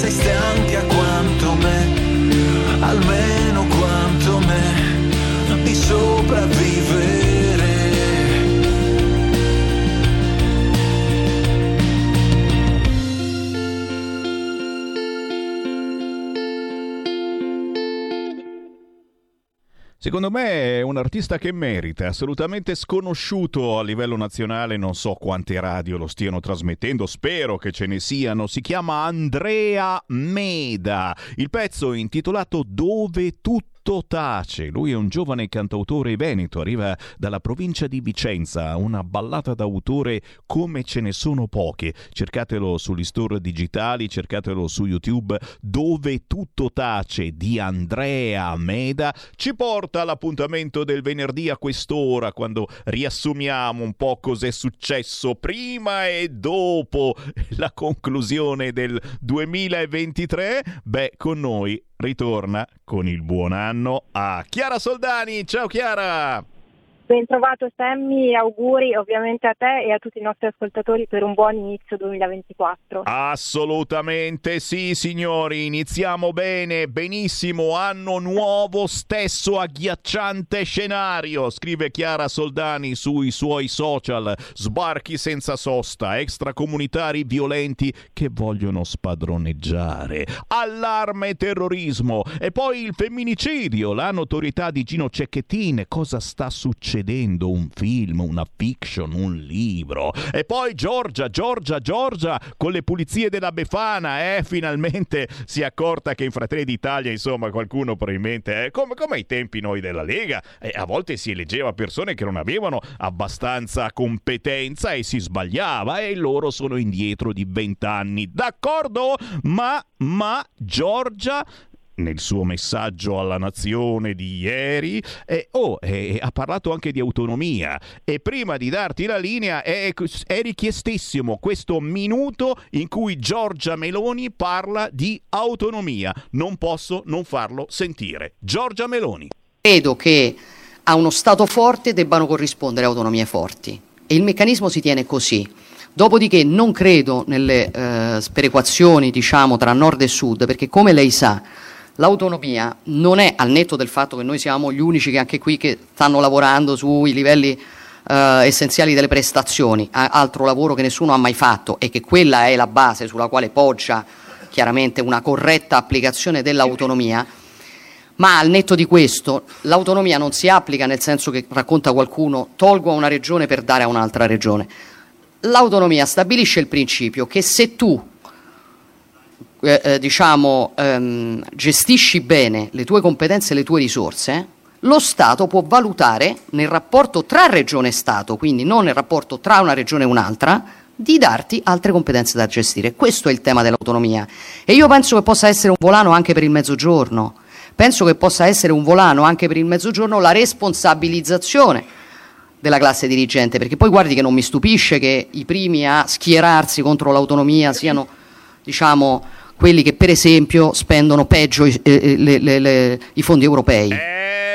Sei stanca quanto me, almeno Secondo me è un artista che merita, assolutamente sconosciuto a livello nazionale, non so quante radio lo stiano trasmettendo, spero che ce ne siano. Si chiama Andrea Meda. Il pezzo è intitolato Dove tutto tace. Lui è un giovane cantautore veneto, arriva dalla provincia di Vicenza, una ballata d'autore come ce ne sono poche. Cercatelo sugli store digitali, cercatelo su YouTube. Dove tutto tace di Andrea Meda ci porta all'appuntamento del venerdì a quest'ora quando riassumiamo un po' cos'è successo prima e dopo la conclusione del 2023. Beh, con noi ritorna con il buon anno a Chiara Soldani. Ciao Chiara! Ben trovato Sammy, auguri ovviamente a te e a tutti i nostri ascoltatori per un buon inizio 2024. Assolutamente sì, signori. Iniziamo bene, benissimo. Anno nuovo, stesso agghiacciante scenario. Scrive Chiara Soldani sui suoi social. Sbarchi senza sosta, extracomunitari violenti che vogliono spadroneggiare. Allarme terrorismo. E poi il femminicidio, la notorietà di Gino Cecchettin. Cosa sta succedendo? Un film, una fiction, un libro. E poi Giorgia, Giorgia, Giorgia con le pulizie della Befana, eh, finalmente si è accorta che in Fratelli d'Italia, insomma, qualcuno probabilmente, eh, come, come ai tempi noi della Lega, eh, a volte si eleggeva persone che non avevano abbastanza competenza e si sbagliava e loro sono indietro di vent'anni. D'accordo? Ma, ma, Giorgia nel suo messaggio alla nazione di ieri eh, oh, eh, ha parlato anche di autonomia. E prima di darti la linea è, è richiestissimo questo minuto in cui Giorgia Meloni parla di autonomia. Non posso non farlo sentire. Giorgia Meloni. Credo che a uno Stato forte debbano corrispondere autonomie forti. E il meccanismo si tiene così. Dopodiché non credo nelle eh, sperequazioni diciamo, tra nord e sud, perché come lei sa, l'autonomia non è al netto del fatto che noi siamo gli unici che anche qui che stanno lavorando sui livelli eh, essenziali delle prestazioni, altro lavoro che nessuno ha mai fatto e che quella è la base sulla quale poggia chiaramente una corretta applicazione dell'autonomia. Ma al netto di questo, l'autonomia non si applica nel senso che racconta qualcuno tolgo a una regione per dare a un'altra regione. L'autonomia stabilisce il principio che se tu eh, eh, diciamo, ehm, gestisci bene le tue competenze e le tue risorse, lo Stato può valutare nel rapporto tra regione e Stato, quindi non nel rapporto tra una regione e un'altra, di darti altre competenze da gestire. Questo è il tema dell'autonomia. E io penso che possa essere un volano anche per il mezzogiorno. Penso che possa essere un volano anche per il mezzogiorno la responsabilizzazione della classe dirigente, perché poi guardi che non mi stupisce che i primi a schierarsi contro l'autonomia siano, diciamo, quelli che per esempio spendono peggio i, eh, le- le- le- i fondi europei.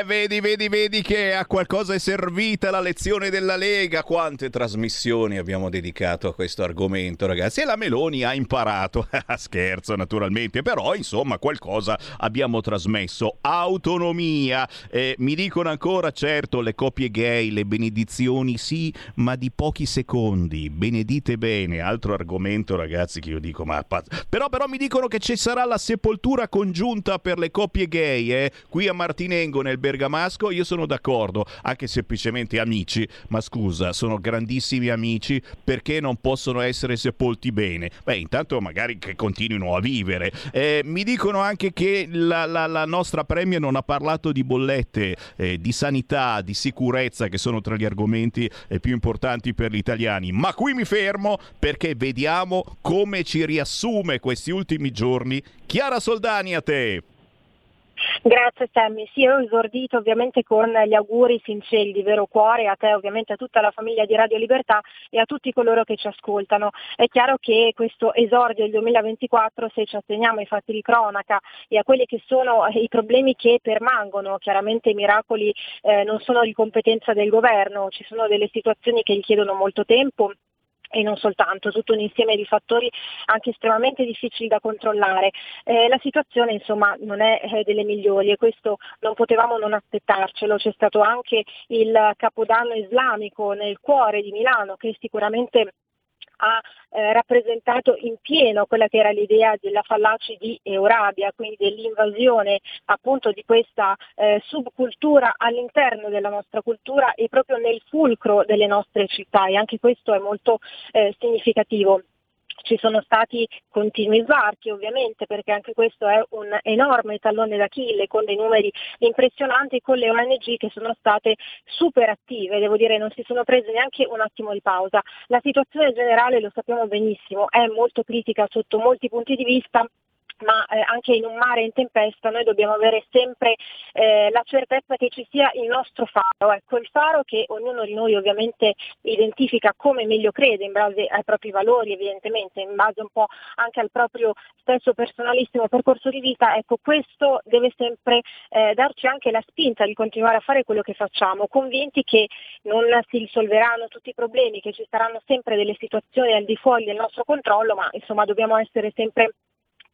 Vedi, vedi, vedi che a qualcosa è servita la lezione della Lega. Quante trasmissioni abbiamo dedicato a questo argomento, ragazzi. E la Meloni ha imparato. *laughs* Scherzo, naturalmente. Però, insomma, qualcosa abbiamo trasmesso. Autonomia. Eh, mi dicono ancora, certo, le coppie gay, le benedizioni, sì, ma di pochi secondi. Benedite bene. Altro argomento, ragazzi, che io dico, ma... Però, però mi dicono che ci sarà la sepoltura congiunta per le coppie gay, eh? Qui a Martinengo, nel Bergamasco, io sono d'accordo, anche semplicemente amici, ma scusa, sono grandissimi amici, perché non possono essere sepolti bene? Beh, intanto magari che continuino a vivere. Eh, mi dicono anche che la, la- la nostra Premier non ha parlato di bollette, eh, di sanità, di sicurezza, che sono tra gli argomenti eh, più importanti per gli italiani. Ma qui mi fermo perché vediamo come ci riassume questi ultimi giorni. Chiara Soldani a te. Grazie Sammy, sì, ho esordito ovviamente con gli auguri sinceri di vero cuore a te, ovviamente a tutta la famiglia di Radio Libertà e a tutti coloro che ci ascoltano. È chiaro che questo esordio del 2024, se ci atteniamo ai fatti di cronaca e a quelli che sono i problemi che permangono, chiaramente i miracoli eh, non sono di competenza del governo, ci sono delle situazioni che richiedono molto tempo e non soltanto, tutto un insieme di fattori anche estremamente difficili da controllare. Eh, la situazione insomma non è eh, delle migliori e questo non potevamo non aspettarcelo, c'è stato anche il capodanno islamico nel cuore di Milano che sicuramente ha eh, rappresentato in pieno quella che era l'idea della fallace di Eurabia, quindi dell'invasione appunto di questa eh, subcultura all'interno della nostra cultura e proprio nel fulcro delle nostre città e anche questo è molto eh, significativo. Ci sono stati continui sbarchi ovviamente perché anche questo è un enorme tallone d'Achille con dei numeri impressionanti con le ONG che sono state super attive, devo dire non si sono prese neanche un attimo di pausa. La situazione generale lo sappiamo benissimo, è molto critica sotto molti punti di vista ma eh, anche in un mare in tempesta noi dobbiamo avere sempre eh, la certezza che ci sia il nostro faro, ecco il faro che ognuno di noi ovviamente identifica come meglio crede in base ai propri valori evidentemente, in base un po' anche al proprio stesso personalissimo percorso di vita, ecco questo deve sempre eh, darci anche la spinta di continuare a fare quello che facciamo, convinti che non si risolveranno tutti i problemi, che ci saranno sempre delle situazioni al di fuori del nostro controllo, ma insomma dobbiamo essere sempre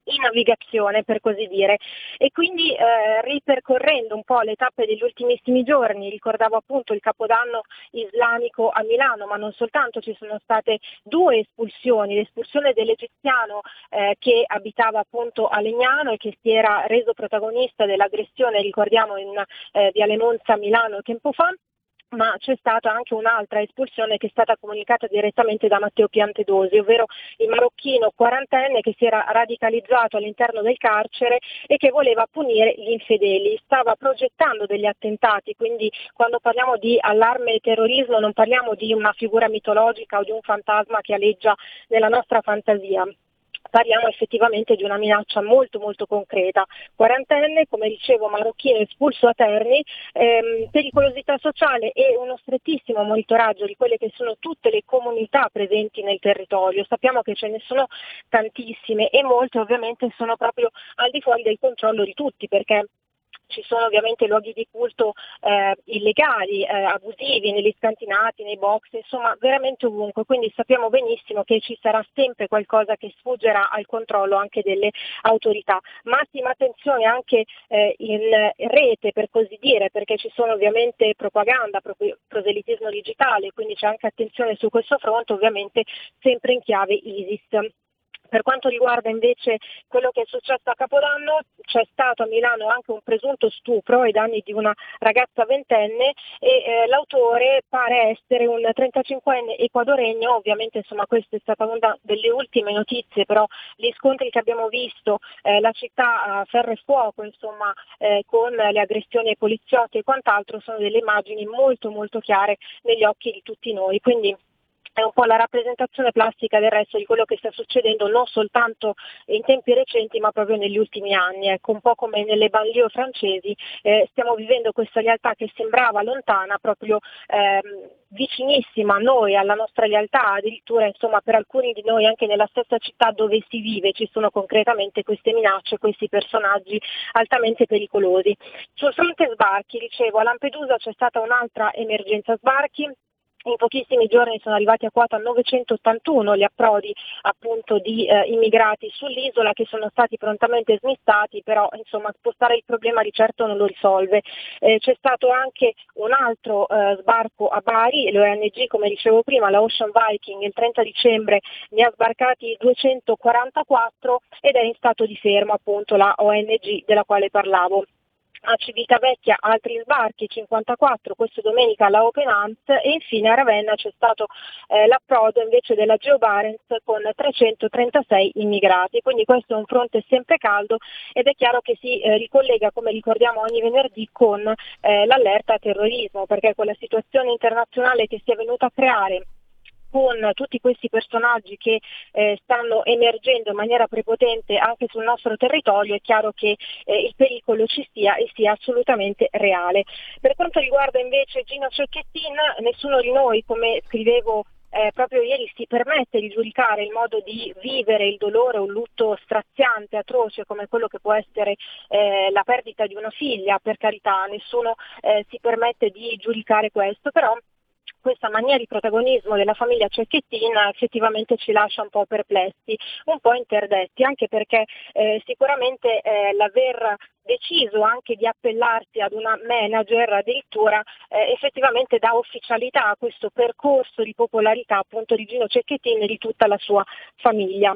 in navigazione per così dire. E quindi eh, ripercorrendo un po' le tappe degli ultimissimi giorni ricordavo appunto il capodanno islamico a Milano ma non soltanto ci sono state due espulsioni l'espulsione dell'egiziano eh, che abitava appunto a Legnano e che si era reso protagonista dell'aggressione ricordiamo in eh, Viale Monza a Milano tempo fa ma c'è stata anche un'altra espulsione che è stata comunicata direttamente da Matteo Piantedosi, ovvero il marocchino quarantenne che si era radicalizzato all'interno del carcere e che voleva punire gli infedeli. Stava progettando degli attentati, quindi quando parliamo di allarme e terrorismo non parliamo di una figura mitologica o di un fantasma che aleggia nella nostra fantasia parliamo effettivamente di una minaccia molto molto concreta. Quarantenne, come dicevo, marocchino espulso a Terni, ehm, pericolosità sociale e uno strettissimo monitoraggio di quelle che sono tutte le comunità presenti nel territorio. Sappiamo che ce ne sono tantissime e molte ovviamente sono proprio al di fuori del controllo di tutti perché ci sono ovviamente luoghi di culto eh, illegali, eh, abusivi, negli scantinati, nei box, insomma veramente ovunque, quindi sappiamo benissimo che ci sarà sempre qualcosa che sfuggerà al controllo anche delle autorità. Massima attenzione anche eh, in rete per così dire, perché ci sono ovviamente propaganda, proselitismo digitale, quindi c'è anche attenzione su questo fronte, ovviamente sempre in chiave ISIS. Per quanto riguarda invece quello che è successo a Capodanno, c'è stato a Milano anche un presunto stupro ai danni di una ragazza ventenne e eh, l'autore pare essere un 35enne equadoregno, ovviamente insomma questa è stata una delle ultime notizie, però gli scontri che abbiamo visto, eh, la città a ferro e fuoco, insomma eh, con le aggressioni ai poliziotti e quant'altro sono delle immagini molto molto chiare negli occhi di tutti noi. Quindi è un po' la rappresentazione plastica del resto di quello che sta succedendo non soltanto in tempi recenti ma proprio negli ultimi anni, ecco, un po' come nelle banlieue francesi eh, stiamo vivendo questa realtà che sembrava lontana proprio ehm, vicinissima a noi, alla nostra realtà, addirittura insomma per alcuni di noi anche nella stessa città dove si vive ci sono concretamente queste minacce, questi personaggi altamente pericolosi. Sul fronte sbarchi, dicevo, a Lampedusa c'è stata un'altra emergenza sbarchi, in pochissimi giorni sono arrivati a quota 981 gli approdi appunto di eh, immigrati sull'isola che sono stati prontamente smistati, però insomma spostare il problema di certo non lo risolve. Eh, c'è stato anche un altro eh, sbarco a Bari, l'ONG come dicevo prima, la Ocean Viking il 30 dicembre ne ha sbarcati 244 ed è in stato di fermo appunto la ONG della quale parlavo a Civitavecchia altri sbarchi, 54, questo domenica alla Open Arms e infine a Ravenna c'è stato eh, l'approdo invece della Geo Barents con 336 immigrati, quindi questo è un fronte sempre caldo ed è chiaro che si eh, ricollega come ricordiamo ogni venerdì con eh, l'allerta terrorismo perché quella situazione internazionale che si è venuta a creare con tutti questi personaggi che eh, stanno emergendo in maniera prepotente anche sul nostro territorio, è chiaro che eh, il pericolo ci sia e sia assolutamente reale. Per quanto riguarda invece Gino Cecchettin, nessuno di noi, come scrivevo eh, proprio ieri si permette di giudicare il modo di vivere il dolore, un lutto straziante, atroce come quello che può essere eh, la perdita di una figlia, per carità, nessuno eh, si permette di giudicare questo, però questa mania di protagonismo della famiglia Cecchettina effettivamente ci lascia un po' perplessi, un po' interdetti, anche perché eh, sicuramente eh, l'aver deciso anche di appellarsi ad una manager addirittura eh, effettivamente dà ufficialità a questo percorso di popolarità appunto di Gino Cecchettin e di tutta la sua famiglia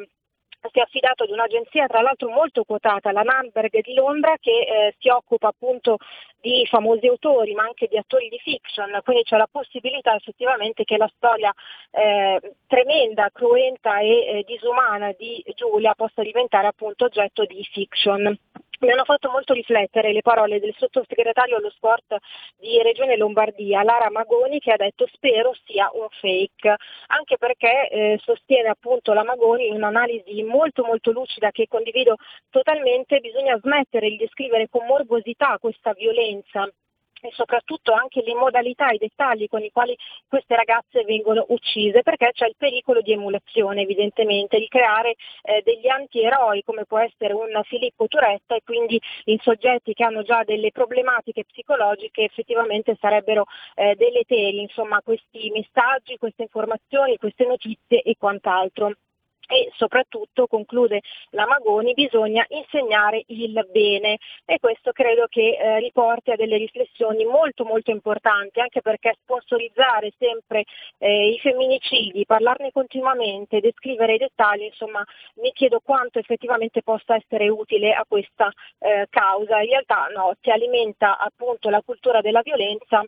si è affidato ad un'agenzia tra l'altro molto quotata, la Nannberg di Londra, che eh, si occupa appunto di famosi autori ma anche di attori di fiction, quindi c'è la possibilità effettivamente che la storia eh, tremenda, cruenta e eh, disumana di Giulia possa diventare appunto oggetto di fiction. Mi hanno fatto molto riflettere le parole del sottosegretario allo sport di Regione Lombardia, Lara Magoni, che ha detto spero sia un fake, anche perché eh, sostiene appunto la Magoni in un'analisi molto molto lucida che condivido totalmente, bisogna smettere di descrivere con morbosità questa violenza e soprattutto anche le modalità i dettagli con i quali queste ragazze vengono uccise, perché c'è il pericolo di emulazione evidentemente, di creare eh, degli antieroi come può essere un Filippo Turetta e quindi in soggetti che hanno già delle problematiche psicologiche effettivamente sarebbero eh, deleteri, insomma questi messaggi, queste informazioni, queste notizie e quant'altro e soprattutto, conclude la Magoni, bisogna insegnare il bene e questo credo che eh, riporti a delle riflessioni molto molto importanti, anche perché sponsorizzare sempre eh, i femminicidi, parlarne continuamente, descrivere i dettagli, insomma mi chiedo quanto effettivamente possa essere utile a questa eh, causa. In realtà no, si alimenta appunto la cultura della violenza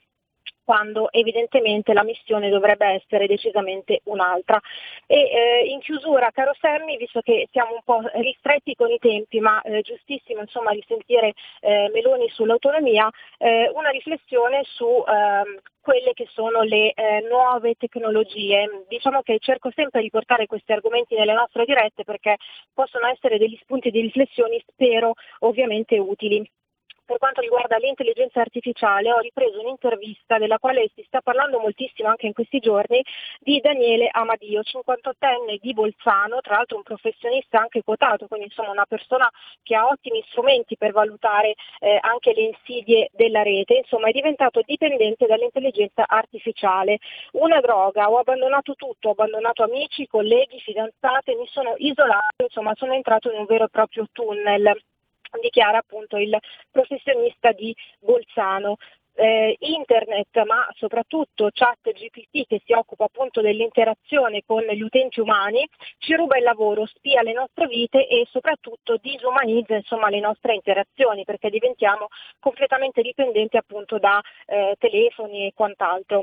quando evidentemente la missione dovrebbe essere decisamente un'altra. E eh, in chiusura, caro Sammy, visto che siamo un po' ristretti con i tempi, ma eh, giustissimo insomma risentire eh, Meloni sull'autonomia, eh, una riflessione su ehm, quelle che sono le eh, nuove tecnologie. Diciamo che cerco sempre di portare questi argomenti nelle nostre dirette perché possono essere degli spunti di riflessione, spero ovviamente utili per quanto riguarda l'intelligenza artificiale ho ripreso un'intervista della quale si sta parlando moltissimo anche in questi giorni di Daniele Amadio, 58enne di Bolzano, tra l'altro un professionista anche quotato, quindi insomma una persona che ha ottimi strumenti per valutare eh, anche le insidie della rete, insomma è diventato dipendente dall'intelligenza artificiale. Una droga, ho abbandonato tutto, ho abbandonato amici, colleghi, fidanzate, mi sono isolato, insomma sono entrato in un vero e proprio tunnel dichiara appunto il professionista di Bolzano. Eh, internet, ma soprattutto chat GPT che si occupa appunto dell'interazione con gli utenti umani, ci ruba il lavoro, spia le nostre vite e soprattutto disumanizza insomma, le nostre interazioni perché diventiamo completamente dipendenti appunto da eh, telefoni e quant'altro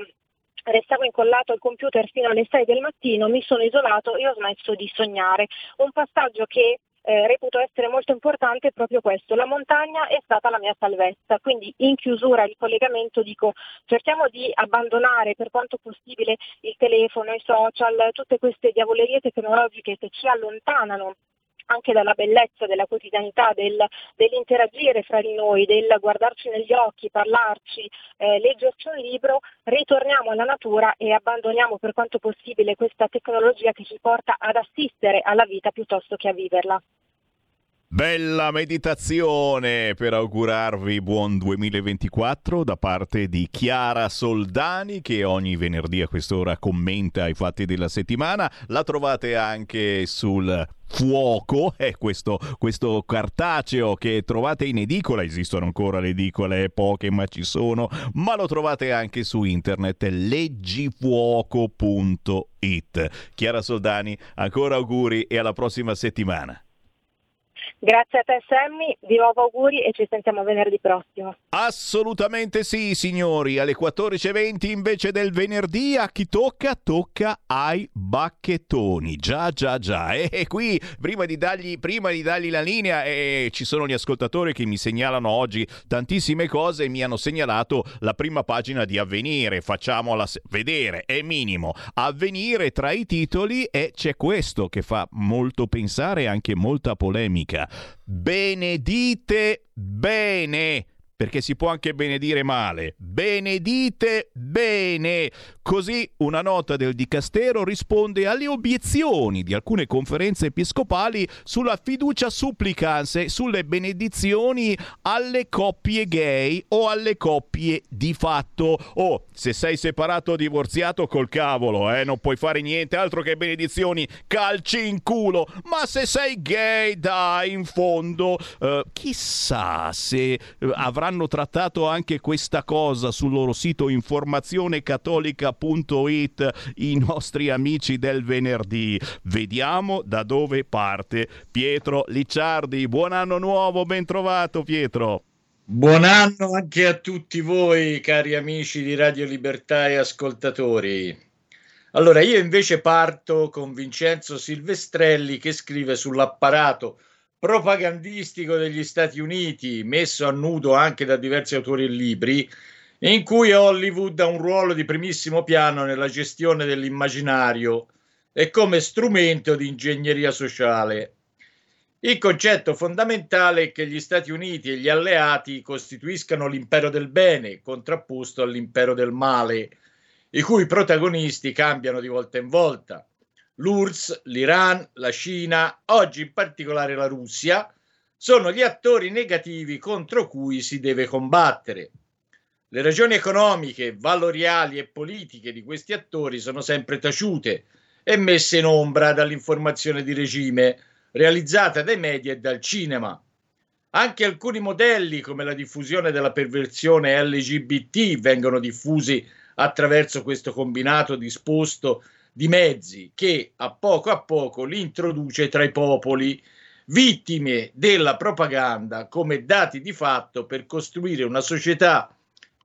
restavo incollato al computer fino alle 6 del mattino, mi sono isolato e ho smesso di sognare. Un passaggio che eh, reputo essere molto importante proprio questo, la montagna è stata la mia salvezza, quindi in chiusura il collegamento dico cerchiamo di abbandonare per quanto possibile il telefono, i social, tutte queste diavolerie tecnologiche che ci allontanano anche dalla bellezza della quotidianità, del, dell'interagire fra di noi, del guardarci negli occhi, parlarci, eh, leggerci un libro, ritorniamo alla natura e abbandoniamo per quanto possibile questa tecnologia che ci porta ad assistere alla vita piuttosto che a viverla. Bella meditazione per augurarvi buon 2024 da parte di Chiara Soldani che ogni venerdì a quest'ora commenta i fatti della settimana. La trovate anche sul Fuoco, è questo, questo cartaceo che trovate in edicola, esistono ancora le edicole, poche ma ci sono, ma lo trovate anche su internet leggifuoco.it. Chiara Soldani, ancora auguri e alla prossima settimana. Grazie a te Sammy, di nuovo auguri e ci sentiamo venerdì prossimo. Assolutamente sì, signori. Alle 14.20 invece del venerdì a chi tocca? Tocca ai bacchettoni. Già, già, già. E, qui, prima di dargli, prima di dargli la linea, eh, ci sono gli ascoltatori che mi segnalano oggi tantissime cose e mi hanno segnalato la prima pagina di Avvenire. Facciamola vedere, è minimo. Avvenire tra i titoli e c'è questo che fa molto pensare e anche molta polemica. Benedite bene perché si può anche benedire male. Benedite bene. Così una nota del Dicastero risponde alle obiezioni di alcune conferenze episcopali sulla fiducia supplicans e sulle benedizioni alle coppie gay o alle coppie di fatto. Oh, se sei separato o divorziato col cavolo, eh, non puoi fare niente altro che benedizioni, calci in culo. Ma se sei gay, dai, in fondo, eh, chissà se eh, avranno trattato anche questa cosa sul loro sito informazionecattolica.it i nostri amici del venerdì. Vediamo da dove parte Pietro Licciardi. Buon anno nuovo, ben trovato Pietro. Buon anno anche a tutti voi, cari amici di Radio Libertà e ascoltatori. Allora, io invece parto con Vincenzo Silvestrelli che scrive sull'apparato propagandistico degli Stati Uniti, messo a nudo anche da diversi autori e libri, in cui Hollywood ha un ruolo di primissimo piano nella gestione dell'immaginario e come strumento di ingegneria sociale. Il concetto fondamentale è che gli Stati Uniti e gli alleati costituiscano l'impero del bene, contrapposto all'impero del male, i cui protagonisti cambiano di volta in volta. L'URSS, l'Iran, la Cina, oggi in particolare la Russia, sono gli attori negativi contro cui si deve combattere. Le ragioni economiche, valoriali e politiche di questi attori sono sempre taciute e messe in ombra dall'informazione di regime realizzata dai media e dal cinema. Anche alcuni modelli, come la diffusione della perversione LGBT, vengono diffusi attraverso questo combinato disposto di mezzi che a poco a poco li introduce tra i popoli, vittime della propaganda come dati di fatto per costruire una società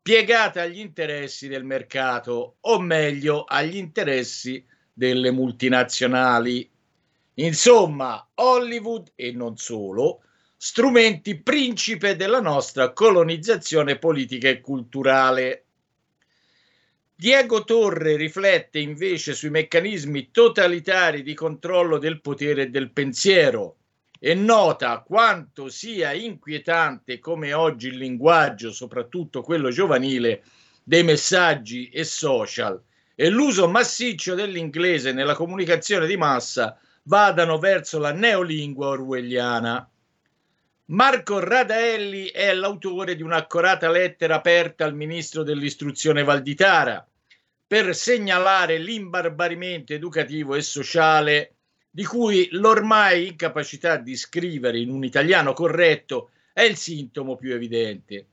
piegata agli interessi del mercato, o meglio agli interessi delle multinazionali. Insomma, Hollywood e non solo, strumenti principe della nostra colonizzazione politica e culturale. Diego Torre riflette invece sui meccanismi totalitari di controllo del potere e del pensiero e nota quanto sia inquietante come oggi il linguaggio, soprattutto quello giovanile, dei messaggi e social e l'uso massiccio dell'inglese nella comunicazione di massa vadano verso la neolingua orwelliana. Marco Radaelli è l'autore di un'accorata lettera aperta al ministro dell'istruzione Valditara per segnalare l'imbarbarimento educativo e sociale di cui l'ormai incapacità di scrivere in un italiano corretto è il sintomo più evidente.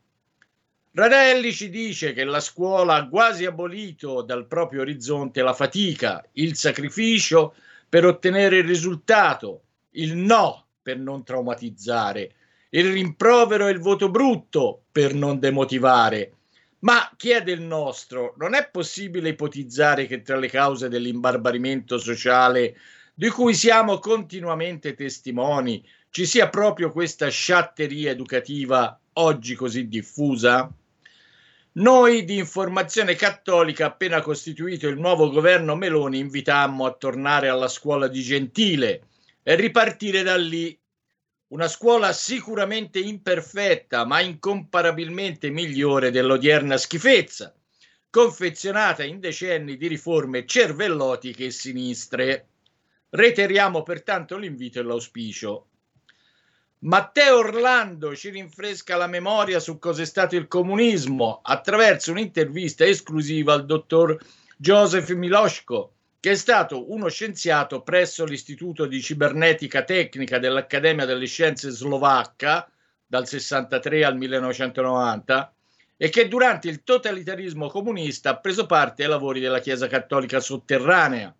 Radelli ci dice che la scuola ha quasi abolito dal proprio orizzonte la fatica, il sacrificio per ottenere il risultato, il no per non traumatizzare, il rimprovero e il voto brutto per non demotivare. Ma chiede il nostro, non è possibile ipotizzare che tra le cause dell'imbarbarimento sociale di cui siamo continuamente testimoni ci sia proprio questa sciatteria educativa oggi così diffusa? Noi di Informazione Cattolica, appena costituito il nuovo governo Meloni, invitammo a tornare alla scuola di Gentile e ripartire da lì. Una scuola sicuramente imperfetta, ma incomparabilmente migliore dell'odierna schifezza, confezionata in decenni di riforme cervellotiche e sinistre. Reiteriamo pertanto l'invito e l'auspicio. Matteo Orlando ci rinfresca la memoria su cos'è stato il comunismo attraverso un'intervista esclusiva al dottor Joseph Miloško, che è stato uno scienziato presso l'Istituto di Cibernetica Tecnica dell'Accademia delle Scienze Slovacca dal 63 al 1990 e che durante il totalitarismo comunista ha preso parte ai lavori della Chiesa Cattolica sotterranea.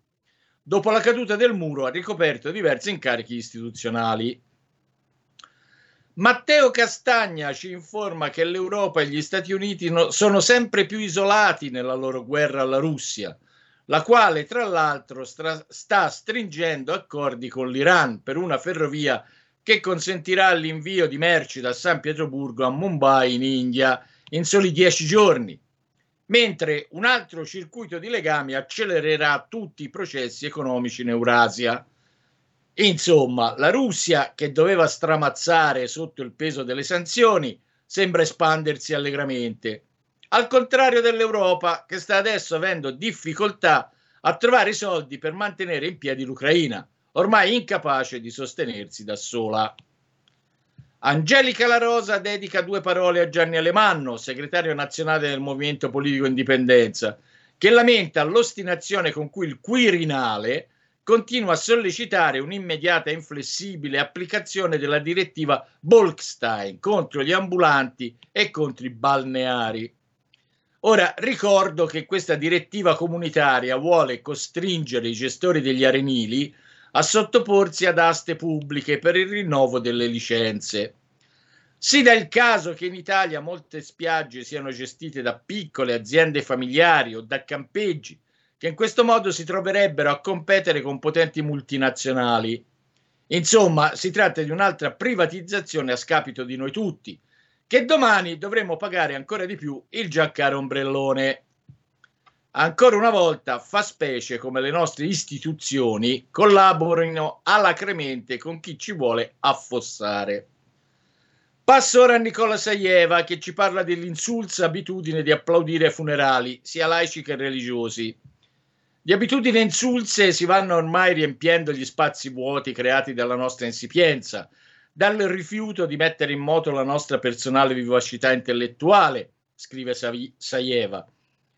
Dopo la caduta del muro ha ricoperto diversi incarichi istituzionali. Matteo Castagna ci informa che l'Europa e gli Stati Uniti no- sono sempre più isolati nella loro guerra alla Russia, la quale tra l'altro stra- sta stringendo accordi con l'Iran per una ferrovia che consentirà l'invio di merci da San Pietroburgo a Mumbai in India in soli dieci giorni, mentre un altro circuito di legami accelererà tutti i processi economici in Eurasia. Insomma, la Russia, che doveva stramazzare sotto il peso delle sanzioni, sembra espandersi allegramente, al contrario dell'Europa, che sta adesso avendo difficoltà a trovare i soldi per mantenere in piedi l'Ucraina, ormai incapace di sostenersi da sola. Angelica La Rosa dedica due parole a Gianni Alemanno, segretario nazionale del Movimento Politico Indipendenza, che lamenta l'ostinazione con cui il Quirinale continua a sollecitare un'immediata e inflessibile applicazione della direttiva Bolkestein contro gli ambulanti e contro i balneari. Ora ricordo che questa direttiva comunitaria vuole costringere i gestori degli arenili sottoporsi ad aste pubbliche per il rinnovo delle licenze. Si dà il caso che in Italia molte spiagge siano gestite da piccole aziende familiari o da campeggi che in questo modo si troverebbero a competere con potenti multinazionali. Insomma, si tratta di un'altra privatizzazione a scapito di noi tutti, che domani dovremo pagare ancora di più il già caro ombrellone. Ancora una volta fa specie come le nostre istituzioni collaborino alacremente con chi ci vuole affossare. Passo ora a Nicola Saieva che ci parla dell'insulsa abitudine di applaudire funerali, sia laici che religiosi. Di abitudini insulse si vanno ormai riempiendo gli spazi vuoti creati dalla nostra insipienza, dal rifiuto di mettere in moto la nostra personale vivacità intellettuale, scrive Saieva.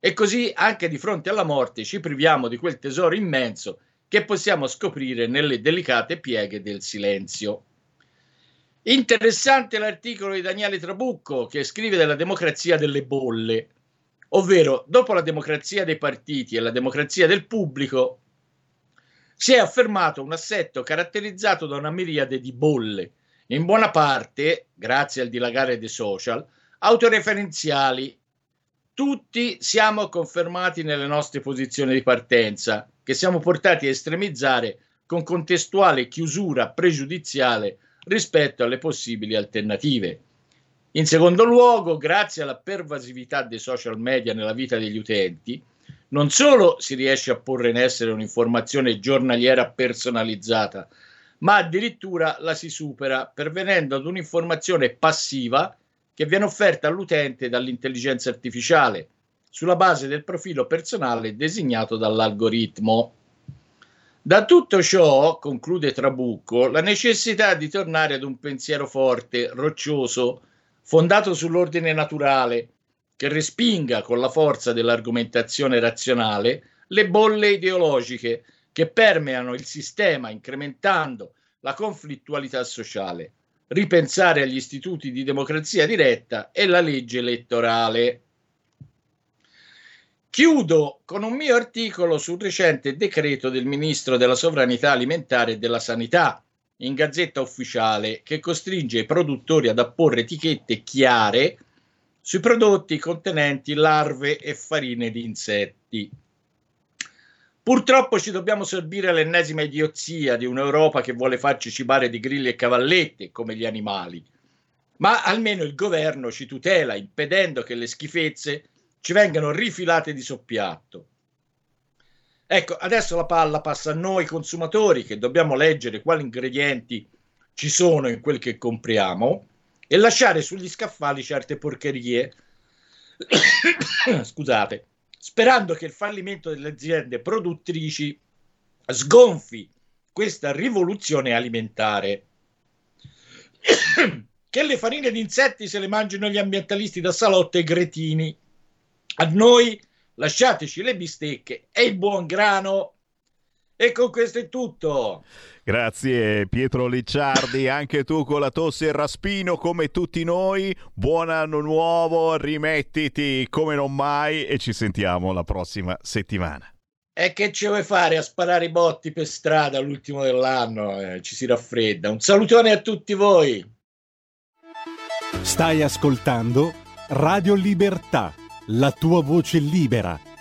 E così anche di fronte alla morte ci priviamo di quel tesoro immenso che possiamo scoprire nelle delicate pieghe del silenzio. Interessante l'articolo di Daniele Trabucco che scrive della democrazia delle bolle, ovvero dopo la democrazia dei partiti e la democrazia del pubblico si è affermato un assetto caratterizzato da una miriade di bolle, in buona parte, grazie al dilagare dei social, autoreferenziali. Tutti siamo confermati nelle nostre posizioni di partenza, che siamo portati a estremizzare con contestuale chiusura pregiudiziale rispetto alle possibili alternative. In secondo luogo, grazie alla pervasività dei social media nella vita degli utenti, non solo si riesce a porre in essere un'informazione giornaliera personalizzata, ma addirittura la si supera pervenendo ad un'informazione passiva che viene offerta all'utente dall'intelligenza artificiale sulla base del profilo personale designato dall'algoritmo. Da tutto ciò, conclude Trabucco, la necessità di tornare ad un pensiero forte, roccioso, fondato sull'ordine naturale, che respinga con la forza dell'argomentazione razionale le bolle ideologiche che permeano il sistema incrementando la conflittualità sociale, ripensare agli istituti di democrazia diretta e la legge elettorale. Chiudo con un mio articolo sul recente decreto del ministro della sovranità alimentare e della sanità in gazzetta ufficiale che costringe i produttori ad apporre etichette chiare sui prodotti contenenti larve e farine di insetti. Purtroppo ci dobbiamo sorbire l'ennesima idiozia di un'Europa che vuole farci cibare di grilli e cavallette come gli animali, ma almeno il governo ci tutela impedendo che le schifezze ci vengano rifilate di soppiatto. Ecco, adesso la palla passa a noi consumatori che dobbiamo leggere quali ingredienti ci sono in quel che compriamo e lasciare sugli scaffali certe porcherie. *coughs* Scusate, sperando che il fallimento delle aziende produttrici sgonfi questa rivoluzione alimentare. *coughs* che le farine di insetti se le mangino gli ambientalisti da salotto e gretini. A noi lasciateci le bistecche e il buon grano. E con questo è tutto. Grazie Pietro Licciardi, anche tu con la tosse e il raspino come tutti noi. Buon anno nuovo, rimettiti come non mai e ci sentiamo la prossima settimana. E che ci vuoi fare a sparare i botti per strada all'ultimo dell'anno? Eh, ci si raffredda. Un salutone a tutti voi. Stai ascoltando Radio Libertà, la tua voce libera,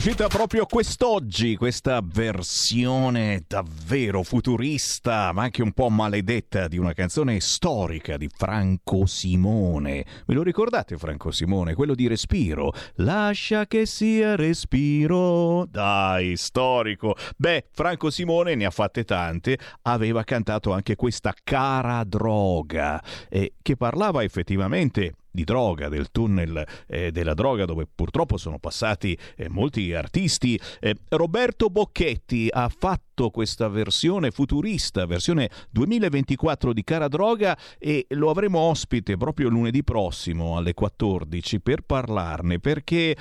Uscita proprio quest'oggi questa versione davvero futurista, ma anche un po' maledetta di una canzone storica di Franco Simone. Ve lo ricordate Franco Simone? Quello di Respiro. Lascia che sia respiro. Dai, storico. Beh, Franco Simone ne ha fatte tante, aveva cantato anche questa cara droga, eh, che parlava effettivamente di droga, del tunnel eh, della droga dove purtroppo sono passati eh, molti artisti. Eh, Roberto Bocchetti ha fatto questa versione futurista, versione 2024 di Cara Droga e lo avremo ospite proprio lunedì prossimo alle 14 per parlarne perché,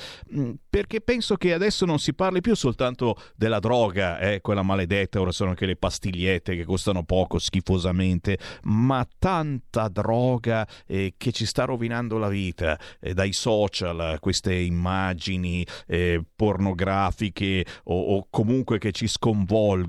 perché penso che adesso non si parli più soltanto della droga, eh, quella maledetta, ora sono anche le pastigliette che costano poco schifosamente, ma tanta droga eh, che ci sta rovinando la vita, eh, dai social, queste immagini eh, pornografiche o, o comunque che ci sconvolgono,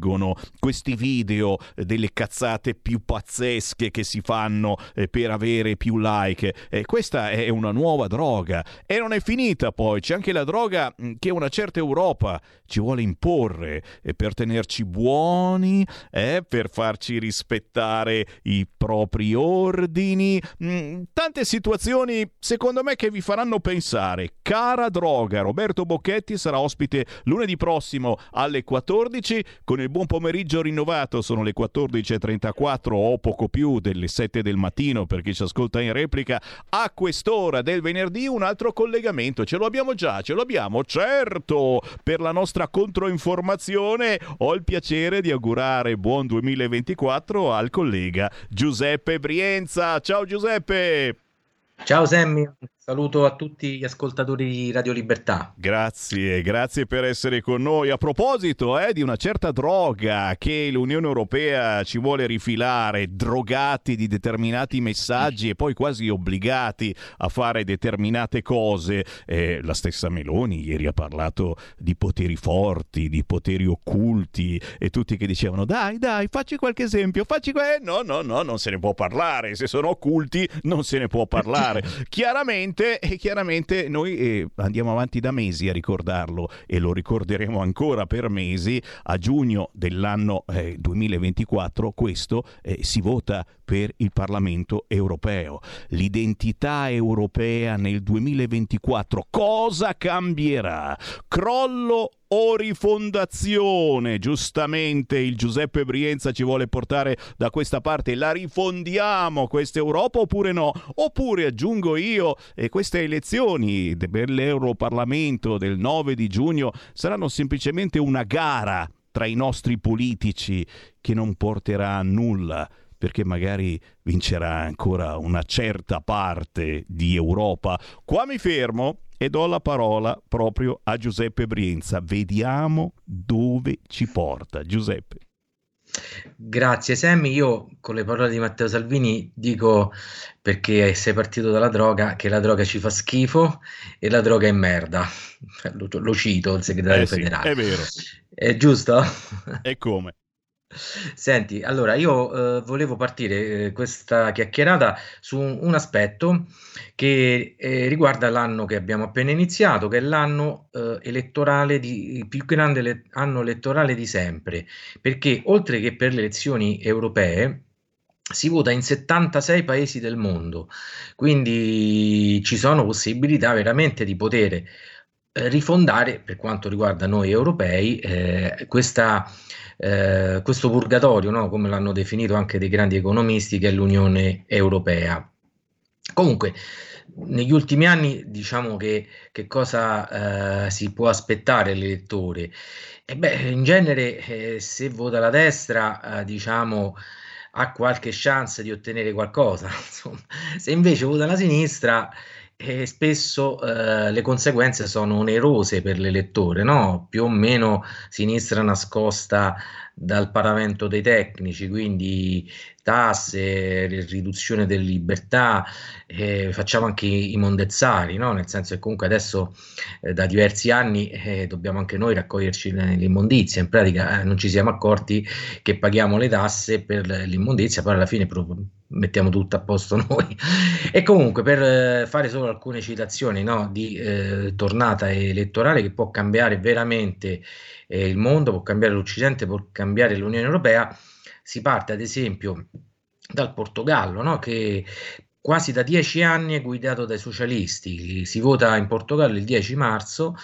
questi video eh, delle cazzate più pazzesche che si fanno eh, per avere più like. Eh, questa è una nuova droga e non è finita poi, c'è anche la droga mh, che una certa Europa ci vuole imporre per tenerci buoni, eh, per farci rispettare i propri ordini, mh, tante situazioni secondo me che vi faranno pensare. Cara droga, Roberto Bocchetti sarà ospite lunedì prossimo alle 14 con il buon pomeriggio rinnovato, sono le 14.34 o poco più delle 7 del mattino per chi ci ascolta in replica. A quest'ora del venerdì un altro collegamento, ce lo abbiamo già, ce lo abbiamo, certo, per la nostra controinformazione ho il piacere di augurare buon 2024 al collega Giuseppe Brienza. Ciao Giuseppe! Ciao Sammy, saluto a tutti gli ascoltatori di Radio Libertà. Grazie, grazie per essere con noi. A proposito eh, di una certa droga che l'Unione Europea ci vuole rifilare, drogati di determinati messaggi e poi quasi obbligati a fare determinate cose, eh, la stessa Meloni ieri ha parlato di poteri forti, di poteri occulti e tutti che dicevano dai, dai, facci qualche esempio, facci que-". No, no, no, non se ne può parlare, se sono occulti non se ne può parlare. *laughs* chiaramente, e chiaramente noi eh, andiamo avanti da mesi a ricordarlo e lo ricorderemo ancora per mesi. A giugno dell'anno eh, 2024 questo eh, si vota per il Parlamento europeo. L'identità europea nel 2024 cosa cambierà? Crollo o rifondazione? Giustamente il Giuseppe Brienza ci vuole portare da questa parte. La rifondiamo questa Europa oppure no? Oppure aggiungo io, e queste elezioni per l'Europarlamento del 9 di giugno saranno semplicemente una gara tra i nostri politici che non porterà a nulla perché magari vincerà ancora una certa parte di Europa. Qua mi fermo e do la parola proprio a Giuseppe Brienza. Vediamo dove ci porta. Giuseppe. Grazie Sammy, io con le parole di Matteo Salvini dico perché sei partito dalla droga che la droga ci fa schifo e la droga è merda. *laughs* Lo, lo cito il segretario Eh sì, federale. è vero. È giusto? E come? Senti, allora io eh, volevo partire eh, questa chiacchierata su un, un aspetto che eh, riguarda l'anno che abbiamo appena iniziato, che è l'anno eh, elettorale di, il più grande le- anno elettorale di sempre, perché oltre che per le elezioni europee si vota in 76 paesi del mondo, quindi ci sono possibilità veramente di poter rifondare, per quanto riguarda noi europei, eh, questa eh, questo purgatorio, no? come l'hanno definito anche dei grandi economisti, che è l'Unione Europea. Comunque, negli ultimi anni, diciamo che, che cosa eh, si può aspettare l'elettore? E beh, in genere, eh, se vota la destra, eh, diciamo ha qualche chance di ottenere qualcosa. *laughs* Insomma, se invece vota la sinistra, e spesso eh, le conseguenze sono onerose per l'elettore, no? più o meno sinistra nascosta dal paravento dei tecnici, quindi tasse, riduzione delle libertà, eh, facciamo anche i, mondezzari, no? nel senso che comunque adesso eh, da diversi anni eh, dobbiamo anche noi raccoglierci l'immondizia, in pratica eh, non ci siamo accorti che paghiamo le tasse per l'immondizia, poi alla fine proprio mettiamo tutto a posto *laughs* noi. e comunque per eh, fare solo alcune citazioni no? di eh, tornata elettorale che può cambiare veramente il mondo, può cambiare l'Occidente, può cambiare l'Unione Europea, si parte ad esempio dal Portogallo, no? che quasi da dieci anni è guidato dai socialisti. Si vota in Portogallo il 10 marzo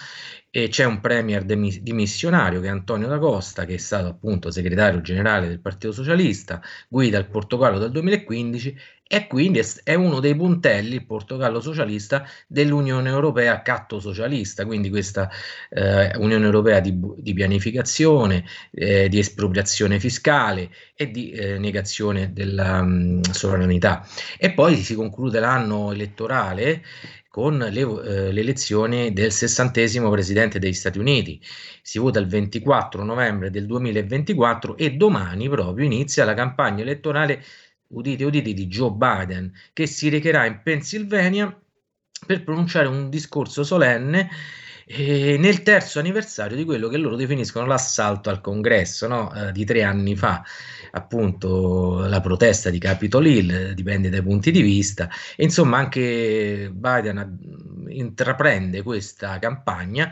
e c'è un premier dimissionario che è Antonio da Costa, che è stato appunto segretario generale del Partito Socialista, guida il Portogallo dal 2015 e quindi è uno dei puntelli, il Portogallo socialista, dell'Unione Europea catto socialista, quindi questa eh, Unione Europea di, di pianificazione, eh, di espropriazione fiscale e di eh, negazione della mh, sovranità. E poi si conclude l'anno elettorale con le, eh, l'elezione del sessantesimo presidente degli Stati Uniti. Si vota il 24 novembre del 2024 e domani proprio inizia la campagna elettorale udite udite di Joe Biden che si recherà in Pennsylvania per pronunciare un discorso solenne eh, nel terzo anniversario di quello che loro definiscono l'assalto al congresso no? eh, di tre anni fa appunto la protesta di Capitol Hill dipende dai punti di vista e insomma anche Biden intraprende questa campagna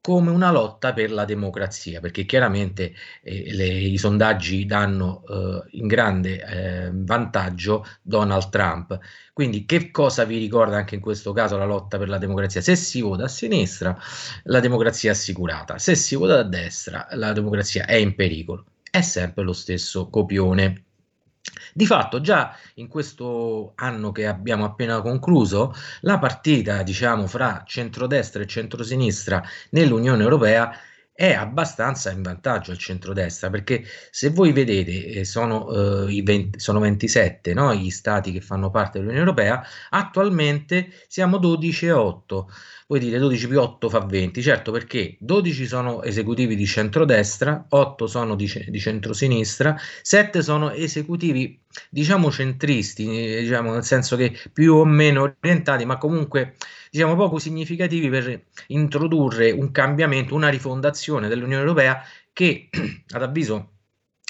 come una lotta per la democrazia, perché chiaramente eh, le, i sondaggi danno eh, in grande eh, vantaggio Donald Trump. Quindi che cosa vi ricorda anche in questo caso la lotta per la democrazia? Se si vota a sinistra, la democrazia è assicurata, se si vota a destra, la democrazia è in pericolo. È sempre lo stesso copione. Di fatto, già in questo anno che abbiamo appena concluso, la partita, diciamo, fra centrodestra e centrosinistra nell'Unione Europea è abbastanza in vantaggio al centrodestra perché se voi vedete eh, sono, eh, i 20, sono 27 no? gli stati che fanno parte dell'Unione Europea attualmente siamo 12 e 8 voi dite 12 più 8 fa 20, certo perché 12 sono esecutivi di centrodestra, 8 sono di, di centrosinistra, 7 sono esecutivi diciamo centristi, diciamo nel senso che più o meno orientati, ma comunque diciamo poco significativi per introdurre un cambiamento, una rifondazione dell'Unione Europea che *clears throat* ad avviso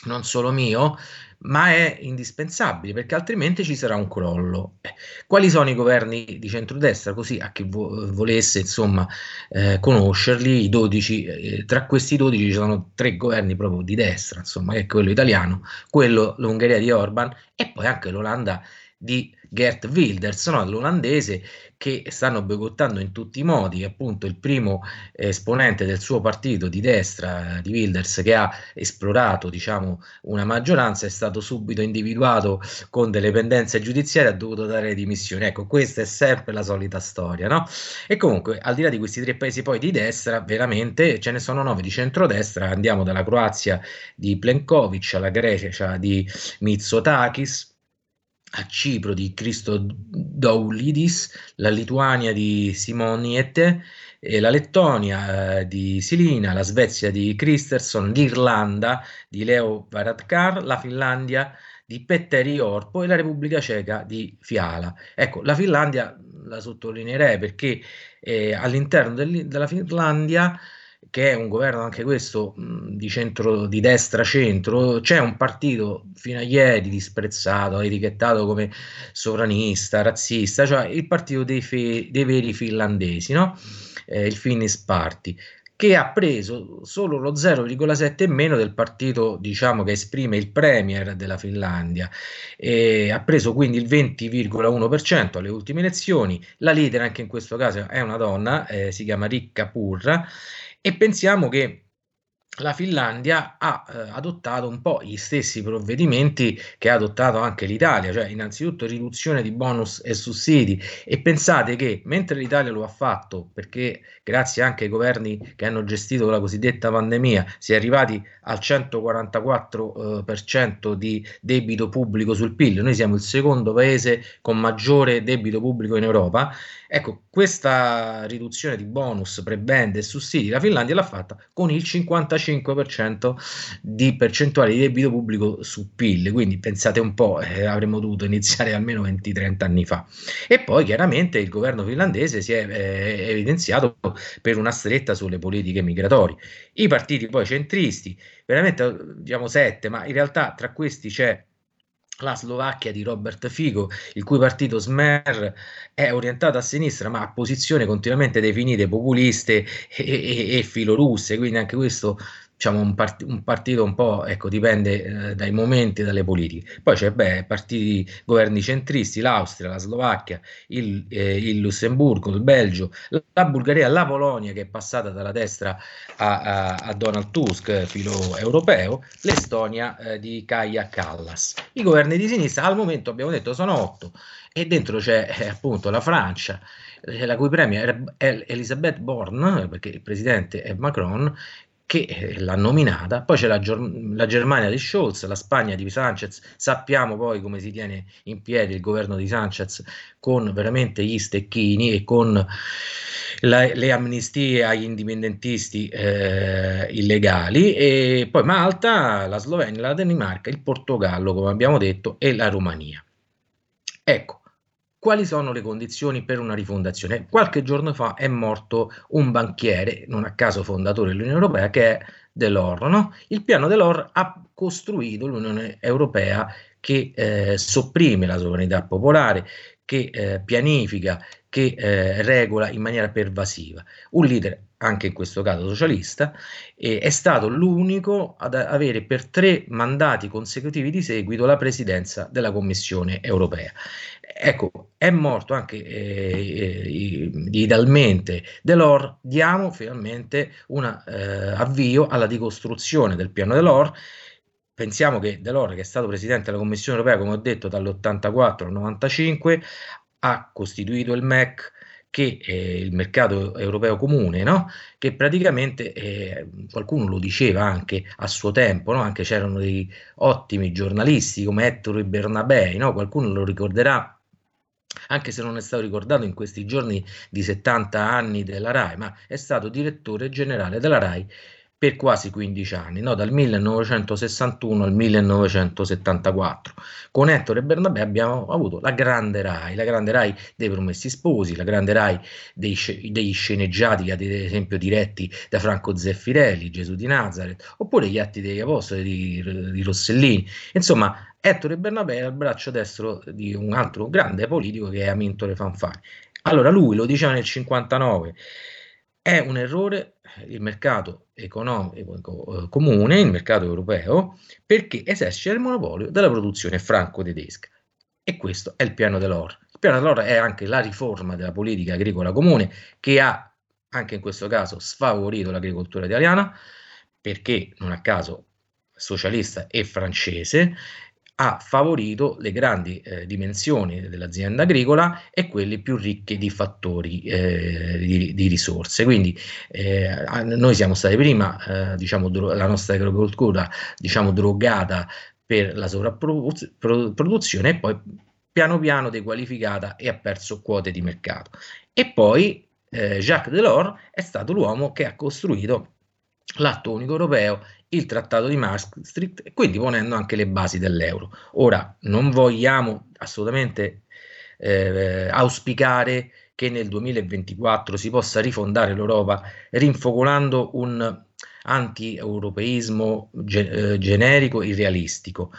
non solo mio, ma è indispensabile perché altrimenti ci sarà un crollo. Eh, quali sono i governi di centrodestra? Così a chi vo- volesse insomma eh, conoscerli, i 12, eh, tra questi 12 ci sono tre governi proprio di destra, insomma, che è quello italiano, quello l'Ungheria di Orban e poi anche l'Olanda di Gert Wilders, no? l'olandese che stanno boicottando in tutti i modi, appunto il primo esponente del suo partito di destra, di Wilders, che ha esplorato diciamo, una maggioranza, è stato subito individuato con delle pendenze giudiziarie, ha dovuto dare dimissioni. Ecco, questa è sempre la solita storia, no? E comunque, al di là di questi tre paesi poi di destra, veramente ce ne sono nove di centrodestra, andiamo dalla Croazia di Plenkovic alla Grecia di Mitsotakis, a Cipro di Cristo Doulidis, la Lituania di Simoniette, la Lettonia eh, di Silina, la Svezia di Christerson, l'Irlanda di Leo Varadkar, la Finlandia di Petteri Orpo e la Repubblica Ceca di Fiala. Ecco, la Finlandia la sottolineerei perché eh, all'interno del, della Finlandia che è un governo anche questo di centro di destra centro, c'è un partito fino a ieri disprezzato, etichettato come sovranista, razzista, cioè il partito dei, fe- dei veri finlandesi, no? eh, il Finnish Party che ha preso solo lo 0,7 in meno del partito diciamo, che esprime il premier della Finlandia, e ha preso quindi il 20,1% alle ultime elezioni, la leader anche in questo caso è una donna, eh, si chiama Ricca Purra, e pensiamo che la Finlandia ha eh, adottato un po' gli stessi provvedimenti che ha adottato anche l'Italia, cioè innanzitutto riduzione di bonus e sussidi. E pensate che mentre l'Italia lo ha fatto perché grazie anche ai governi che hanno gestito la cosiddetta pandemia si è arrivati al 144% eh, di debito pubblico sul PIL, noi siamo il secondo paese con maggiore debito pubblico in Europa, ecco questa riduzione di bonus, prebende e sussidi la Finlandia l'ha fatta con il 55 5% di percentuale di debito pubblico su PIL, quindi pensate un po', eh, avremmo dovuto iniziare almeno 20-30 anni fa. E poi chiaramente il governo finlandese si è eh, evidenziato per una stretta sulle politiche migratorie. I partiti poi centristi, veramente diciamo sette, ma in realtà tra questi c'è la Slovacchia di Robert Fico, il cui partito Smer è orientato a sinistra, ma ha posizioni continuamente definite populiste e, e, e filorusse, quindi anche questo diciamo, un, part- un, partito un po', ecco, dipende eh, dai momenti, dalle politiche. Poi c'è, beh, partiti, governi centristi, l'Austria, la Slovacchia, il, eh, il Lussemburgo, il Belgio, la, Bulgaria, la Polonia che è passata dalla destra a, a, a Donald Tusk, filo europeo, l'Estonia eh, di Kaja Kallas. I governi di sinistra al momento abbiamo detto sono otto e dentro c'è eh, appunto la Francia, eh, la cui premier è Elisabeth Borne, perché il presidente è Macron, che eh, l'ha nominata, poi c'è la, la, Germania di Scholz, la Spagna di Sanchez, sappiamo poi come si tiene in piedi il governo di Sanchez con veramente gli stecchini e con la, le amnistie agli indipendentisti eh, illegali, e poi Malta, la Slovenia, la Danimarca, il Portogallo, come abbiamo detto, e la Romania. Ecco, quali sono le condizioni per una rifondazione? Qualche giorno fa è morto un banchiere, non a caso fondatore dell'Unione Europea, che è Delors. No? Il piano Delors ha costruito l'Unione Europea che eh, sopprime la sovranità popolare, che eh, pianifica, che eh, regola in maniera pervasiva. Un leader, anche in questo caso socialista, è stato l'unico ad avere per tre mandati consecutivi di seguito la presidenza della Commissione europea. Ecco, è morto anche eh, eh, idealmente Delors, diamo finalmente un eh, avvio alla ricostruzione del piano Delors. Pensiamo che Delors, che è stato presidente della Commissione europea, come ho detto, dall'84 al 95, ha costituito il MEC, che è il mercato europeo comune, no? che praticamente eh, qualcuno lo diceva anche a suo tempo, no? anche c'erano dei ottimi giornalisti come Ettore Bernabei, no? qualcuno lo ricorderà anche se non è stato ricordato in questi giorni di 70 anni della RAI, ma è stato direttore generale della RAI per quasi 15 anni, no? dal 1961 al 1974. Con Ettore Bernabé abbiamo avuto la grande RAI, la grande RAI dei Promessi Sposi, la grande RAI dei, dei sceneggiati, ad esempio diretti da Franco Zeffirelli, Gesù di Nazareth, oppure gli Atti degli Apostoli di, di Rossellini. Insomma, Ettore Bernabé è il braccio destro di un altro grande politico che è Amintore Fanfani. Allora lui lo diceva nel 59, è un errore il mercato economico eh, comune, il mercato europeo, perché esercita il monopolio della produzione franco-tedesca. E questo è il piano dell'OR. Il piano dell'OR è anche la riforma della politica agricola comune che ha, anche in questo caso, sfavorito l'agricoltura italiana, perché non a caso socialista e francese, ha favorito le grandi eh, dimensioni dell'azienda agricola e quelle più ricche di fattori eh, di, di, risorse. Quindi eh, noi siamo stati prima, eh, diciamo, la nostra agricoltura diciamo, drogata per la sovrapproduzione e poi piano piano dequalificata e ha perso quote di mercato. E poi eh, Jacques Delors è stato l'uomo che ha costruito l'atto unico europeo il trattato di Maastricht, quindi ponendo anche le basi dell'euro. Ora, non vogliamo assolutamente eh, auspicare che nel 2024 si possa rifondare l'Europa rinfocolando un anti-europeismo ge- eh, generico irrealistico.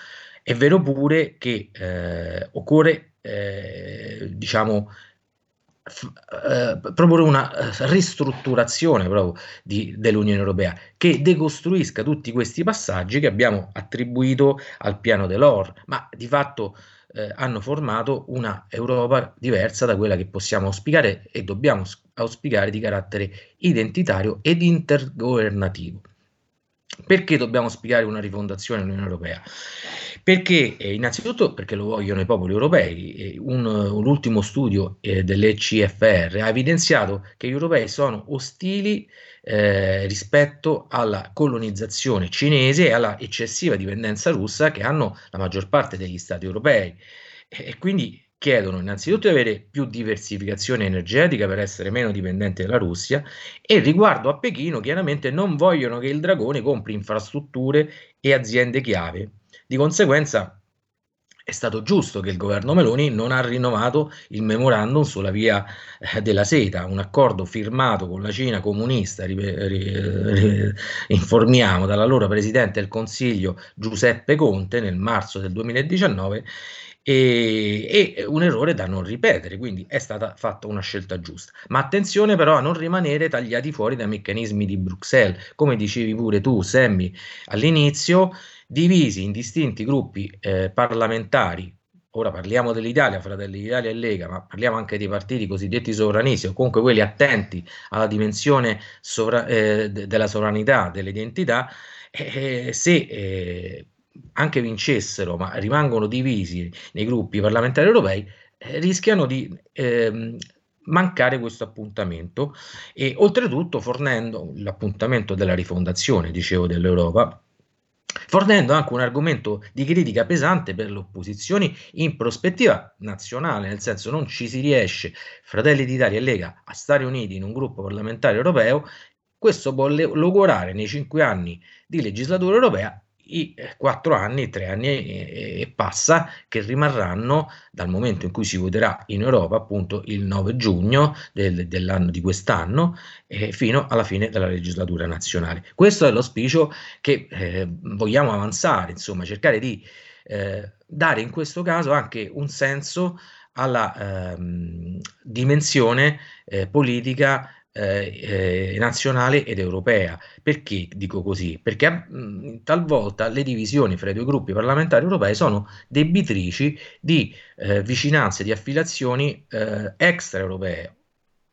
È vero pure che eh, occorre, eh, diciamo, eh, proporre una eh, ristrutturazione proprio di, dell'Unione Europea che decostruisca tutti questi passaggi che abbiamo attribuito al piano dell'OR, ma di fatto eh, hanno formato una Europa diversa da quella che possiamo auspicare e dobbiamo auspicare di carattere identitario ed intergovernativo. Perché dobbiamo spiegare una rifondazione dell'Unione Europea? Perché eh, innanzitutto perché lo vogliono i popoli europei. Un, un ultimo studio eh, dell'ECFR ha evidenziato che gli europei sono ostili eh, rispetto alla colonizzazione cinese e alla eccessiva dipendenza russa che hanno la maggior parte degli stati europei. E quindi chiedono innanzitutto di avere più diversificazione energetica per essere meno dipendenti dalla Russia e riguardo a Pechino chiaramente non vogliono che il dragone compri infrastrutture e aziende chiave. Di conseguenza è stato giusto che il governo Meloni non ha rinnovato il memorandum sulla via eh, della seta, un accordo firmato con la Cina comunista, ri, ri, ri, informiamo, dall'allora presidente del Consiglio Giuseppe Conte nel marzo del 2019 e, e, un errore da non ripetere, quindi è stata fatta una scelta giusta. Ma attenzione però a non rimanere tagliati fuori dai meccanismi di Bruxelles, come dicevi pure tu, Sammy, all'inizio, divisi in distinti gruppi eh, parlamentari. Ora parliamo dell'Italia, Fratelli d'Italia e Lega, ma parliamo anche dei partiti cosiddetti sovranisti o comunque quelli attenti alla dimensione sovra- eh, della sovranità, dell'identità. Eh, se eh, anche vincessero, ma rimangono divisi nei gruppi parlamentari europei, eh, rischiano di ehm, mancare questo appuntamento. E oltretutto fornendo l'appuntamento della rifondazione, dicevo, dell'Europa, fornendo anche un argomento di critica pesante per le opposizioni in prospettiva nazionale, nel senso non ci si riesce, Fratelli d'Italia e Lega, a stare uniti in un gruppo parlamentare europeo, questo può logorare nei cinque anni di legislatura europea i eh, quattro anni, tre anni e, passa che rimarranno dal momento in cui si voterà in Europa, appunto il 9 giugno del, dell'anno di quest'anno, eh, fino alla fine della legislatura nazionale. Questo è l'auspicio che eh, vogliamo avanzare, insomma, cercare di eh, dare in questo caso anche un senso alla ehm, dimensione eh, politica eh, eh, nazionale ed europea. Perché dico così? Perché mh, mm, talvolta le divisioni fra i due gruppi parlamentari europei sono debitrici di eh, vicinanze, di affiliazioni eh, extraeuropee.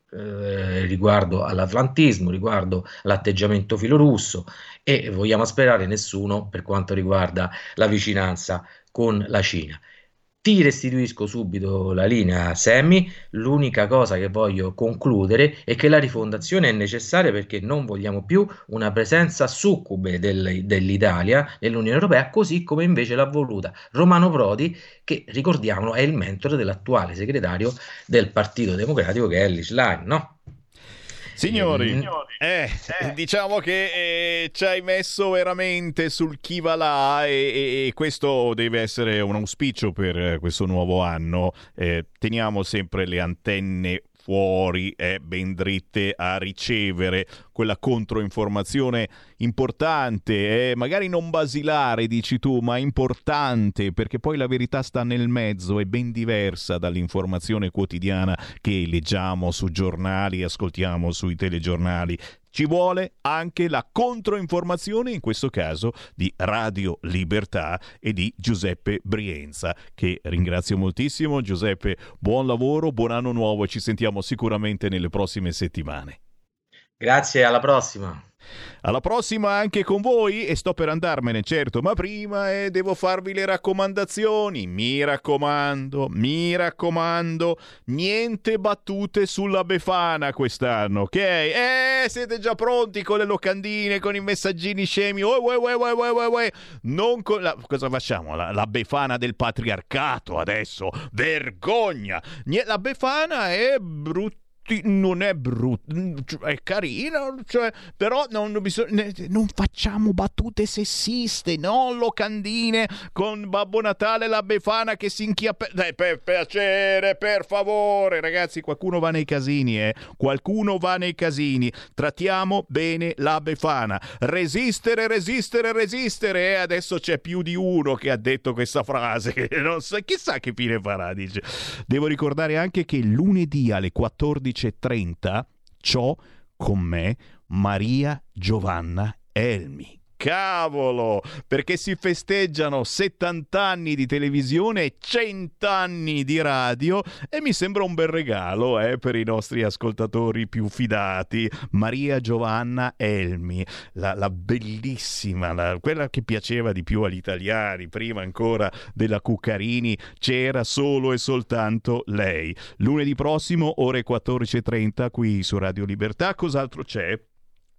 Eh, riguardo all'atlantismo, riguardo all'atteggiamento filorusso e vogliamo sperare nessuno per quanto riguarda la vicinanza con la Cina. Ti restituisco subito la linea, Sammy. L'unica cosa che voglio concludere è che la rifondazione è necessaria perché non vogliamo più una presenza succube del, dell'Italia nell'Unione Europea, così come invece l'ha voluta Romano Prodi, che ricordiamolo è il mentore dell'attuale segretario del Partito Democratico che è Ellis Line, no? Signori, mm. eh, eh. diciamo che eh, ci hai messo veramente sul chi va là e, e, questo deve essere un auspicio per eh, questo nuovo anno. Eh, teniamo sempre le antenne fuori e ben dritte a ricevere quella controinformazione importante, eh, magari non basilare, dici tu, ma importante, perché poi la verità sta nel mezzo, è ben diversa dall'informazione quotidiana che leggiamo su giornali, ascoltiamo sui telegiornali. Ci vuole anche la controinformazione, in questo caso di Radio Libertà e di Giuseppe Brienza, che ringrazio moltissimo. Giuseppe, buon lavoro, buon anno nuovo, ci sentiamo sicuramente nelle prossime settimane. Grazie, alla prossima. Alla prossima anche con voi e sto per andarmene, certo, ma prima eh, devo farvi le raccomandazioni. Mi raccomando, mi raccomando, niente battute sulla Befana quest'anno, ok? Eh, siete già pronti con le locandine, con i messaggini scemi? Oh, oh, oh, non con la... Cosa facciamo? La, la, Befana del patriarcato adesso? Vergogna! La Befana è brutta tutti, non è brutto, cioè, è carino, cioè, però non, bisogna, non facciamo battute sessiste, non locandine con Babbo Natale la Befana che si inchiappa... Dai, per piacere, per favore, ragazzi, qualcuno va nei casini, eh? Qualcuno va nei casini. Trattiamo bene la Befana. Resistere, resistere, resistere. E adesso c'è più di uno che ha detto questa frase. Non so, chissà che fine farà, dice. Devo ricordare anche che lunedì alle 14.30 ciò con me Maria Giovanna Elmi. Cavolo, perché si festeggiano 70 anni di televisione e 100 anni di radio e mi sembra un bel regalo eh, per i nostri ascoltatori più fidati. Maria Giovanna Elmi, la, la bellissima, la, quella che piaceva di più agli italiani, prima ancora della Cuccarini, c'era solo e soltanto lei. Lunedì prossimo, ore 14.30 qui su Radio Libertà, cos'altro c'è?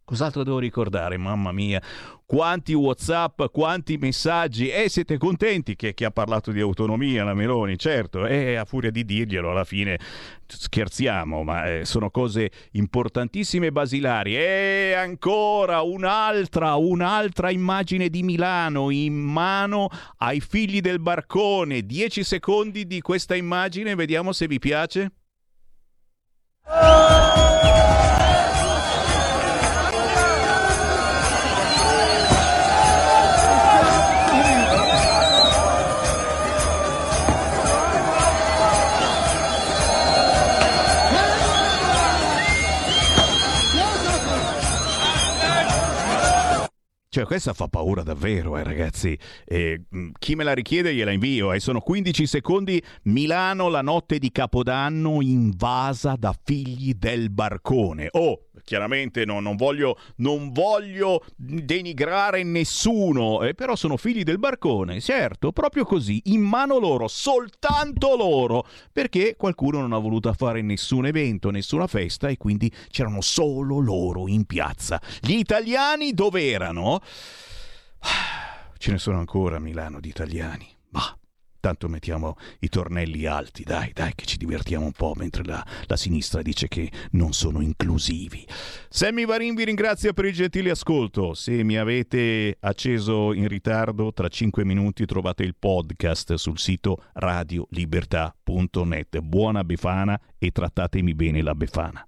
Cos'altro devo ricordare? Mamma mia, quanti WhatsApp, quanti messaggi. E eh, siete contenti che chi ha parlato di autonomia, la Meloni? Certo, e a furia di dirglielo alla fine scherziamo, ma eh, sono cose importantissime e basilari. E ancora un'altra, un'altra immagine di Milano in mano ai figli del barcone. Dieci secondi di questa immagine, vediamo se vi piace. Cioè, questa fa paura davvero, eh, ragazzi. E, mh, chi me la richiede gliela invio. Eh. Sono 15 secondi. Milano, la notte di Capodanno, invasa da figli del barcone. Oh, chiaramente no, non, voglio, non voglio denigrare nessuno, eh, però sono figli del barcone, certo, proprio così, in mano loro, soltanto loro, perché qualcuno non ha voluto fare nessun evento, nessuna festa e quindi c'erano solo loro in piazza. Gli italiani dove erano? *sighs* Ce ne sono ancora a Milano di italiani. Ma Tanto mettiamo i tornelli alti, dai, dai, che ci divertiamo un po', mentre la, la sinistra dice che non sono inclusivi. Sammy Varin vi ringrazia per il gentile ascolto. Se mi avete acceso in ritardo, tra 5 minuti trovate il podcast sul sito radiolibertà.net. Buona Befana e trattatemi bene la Befana.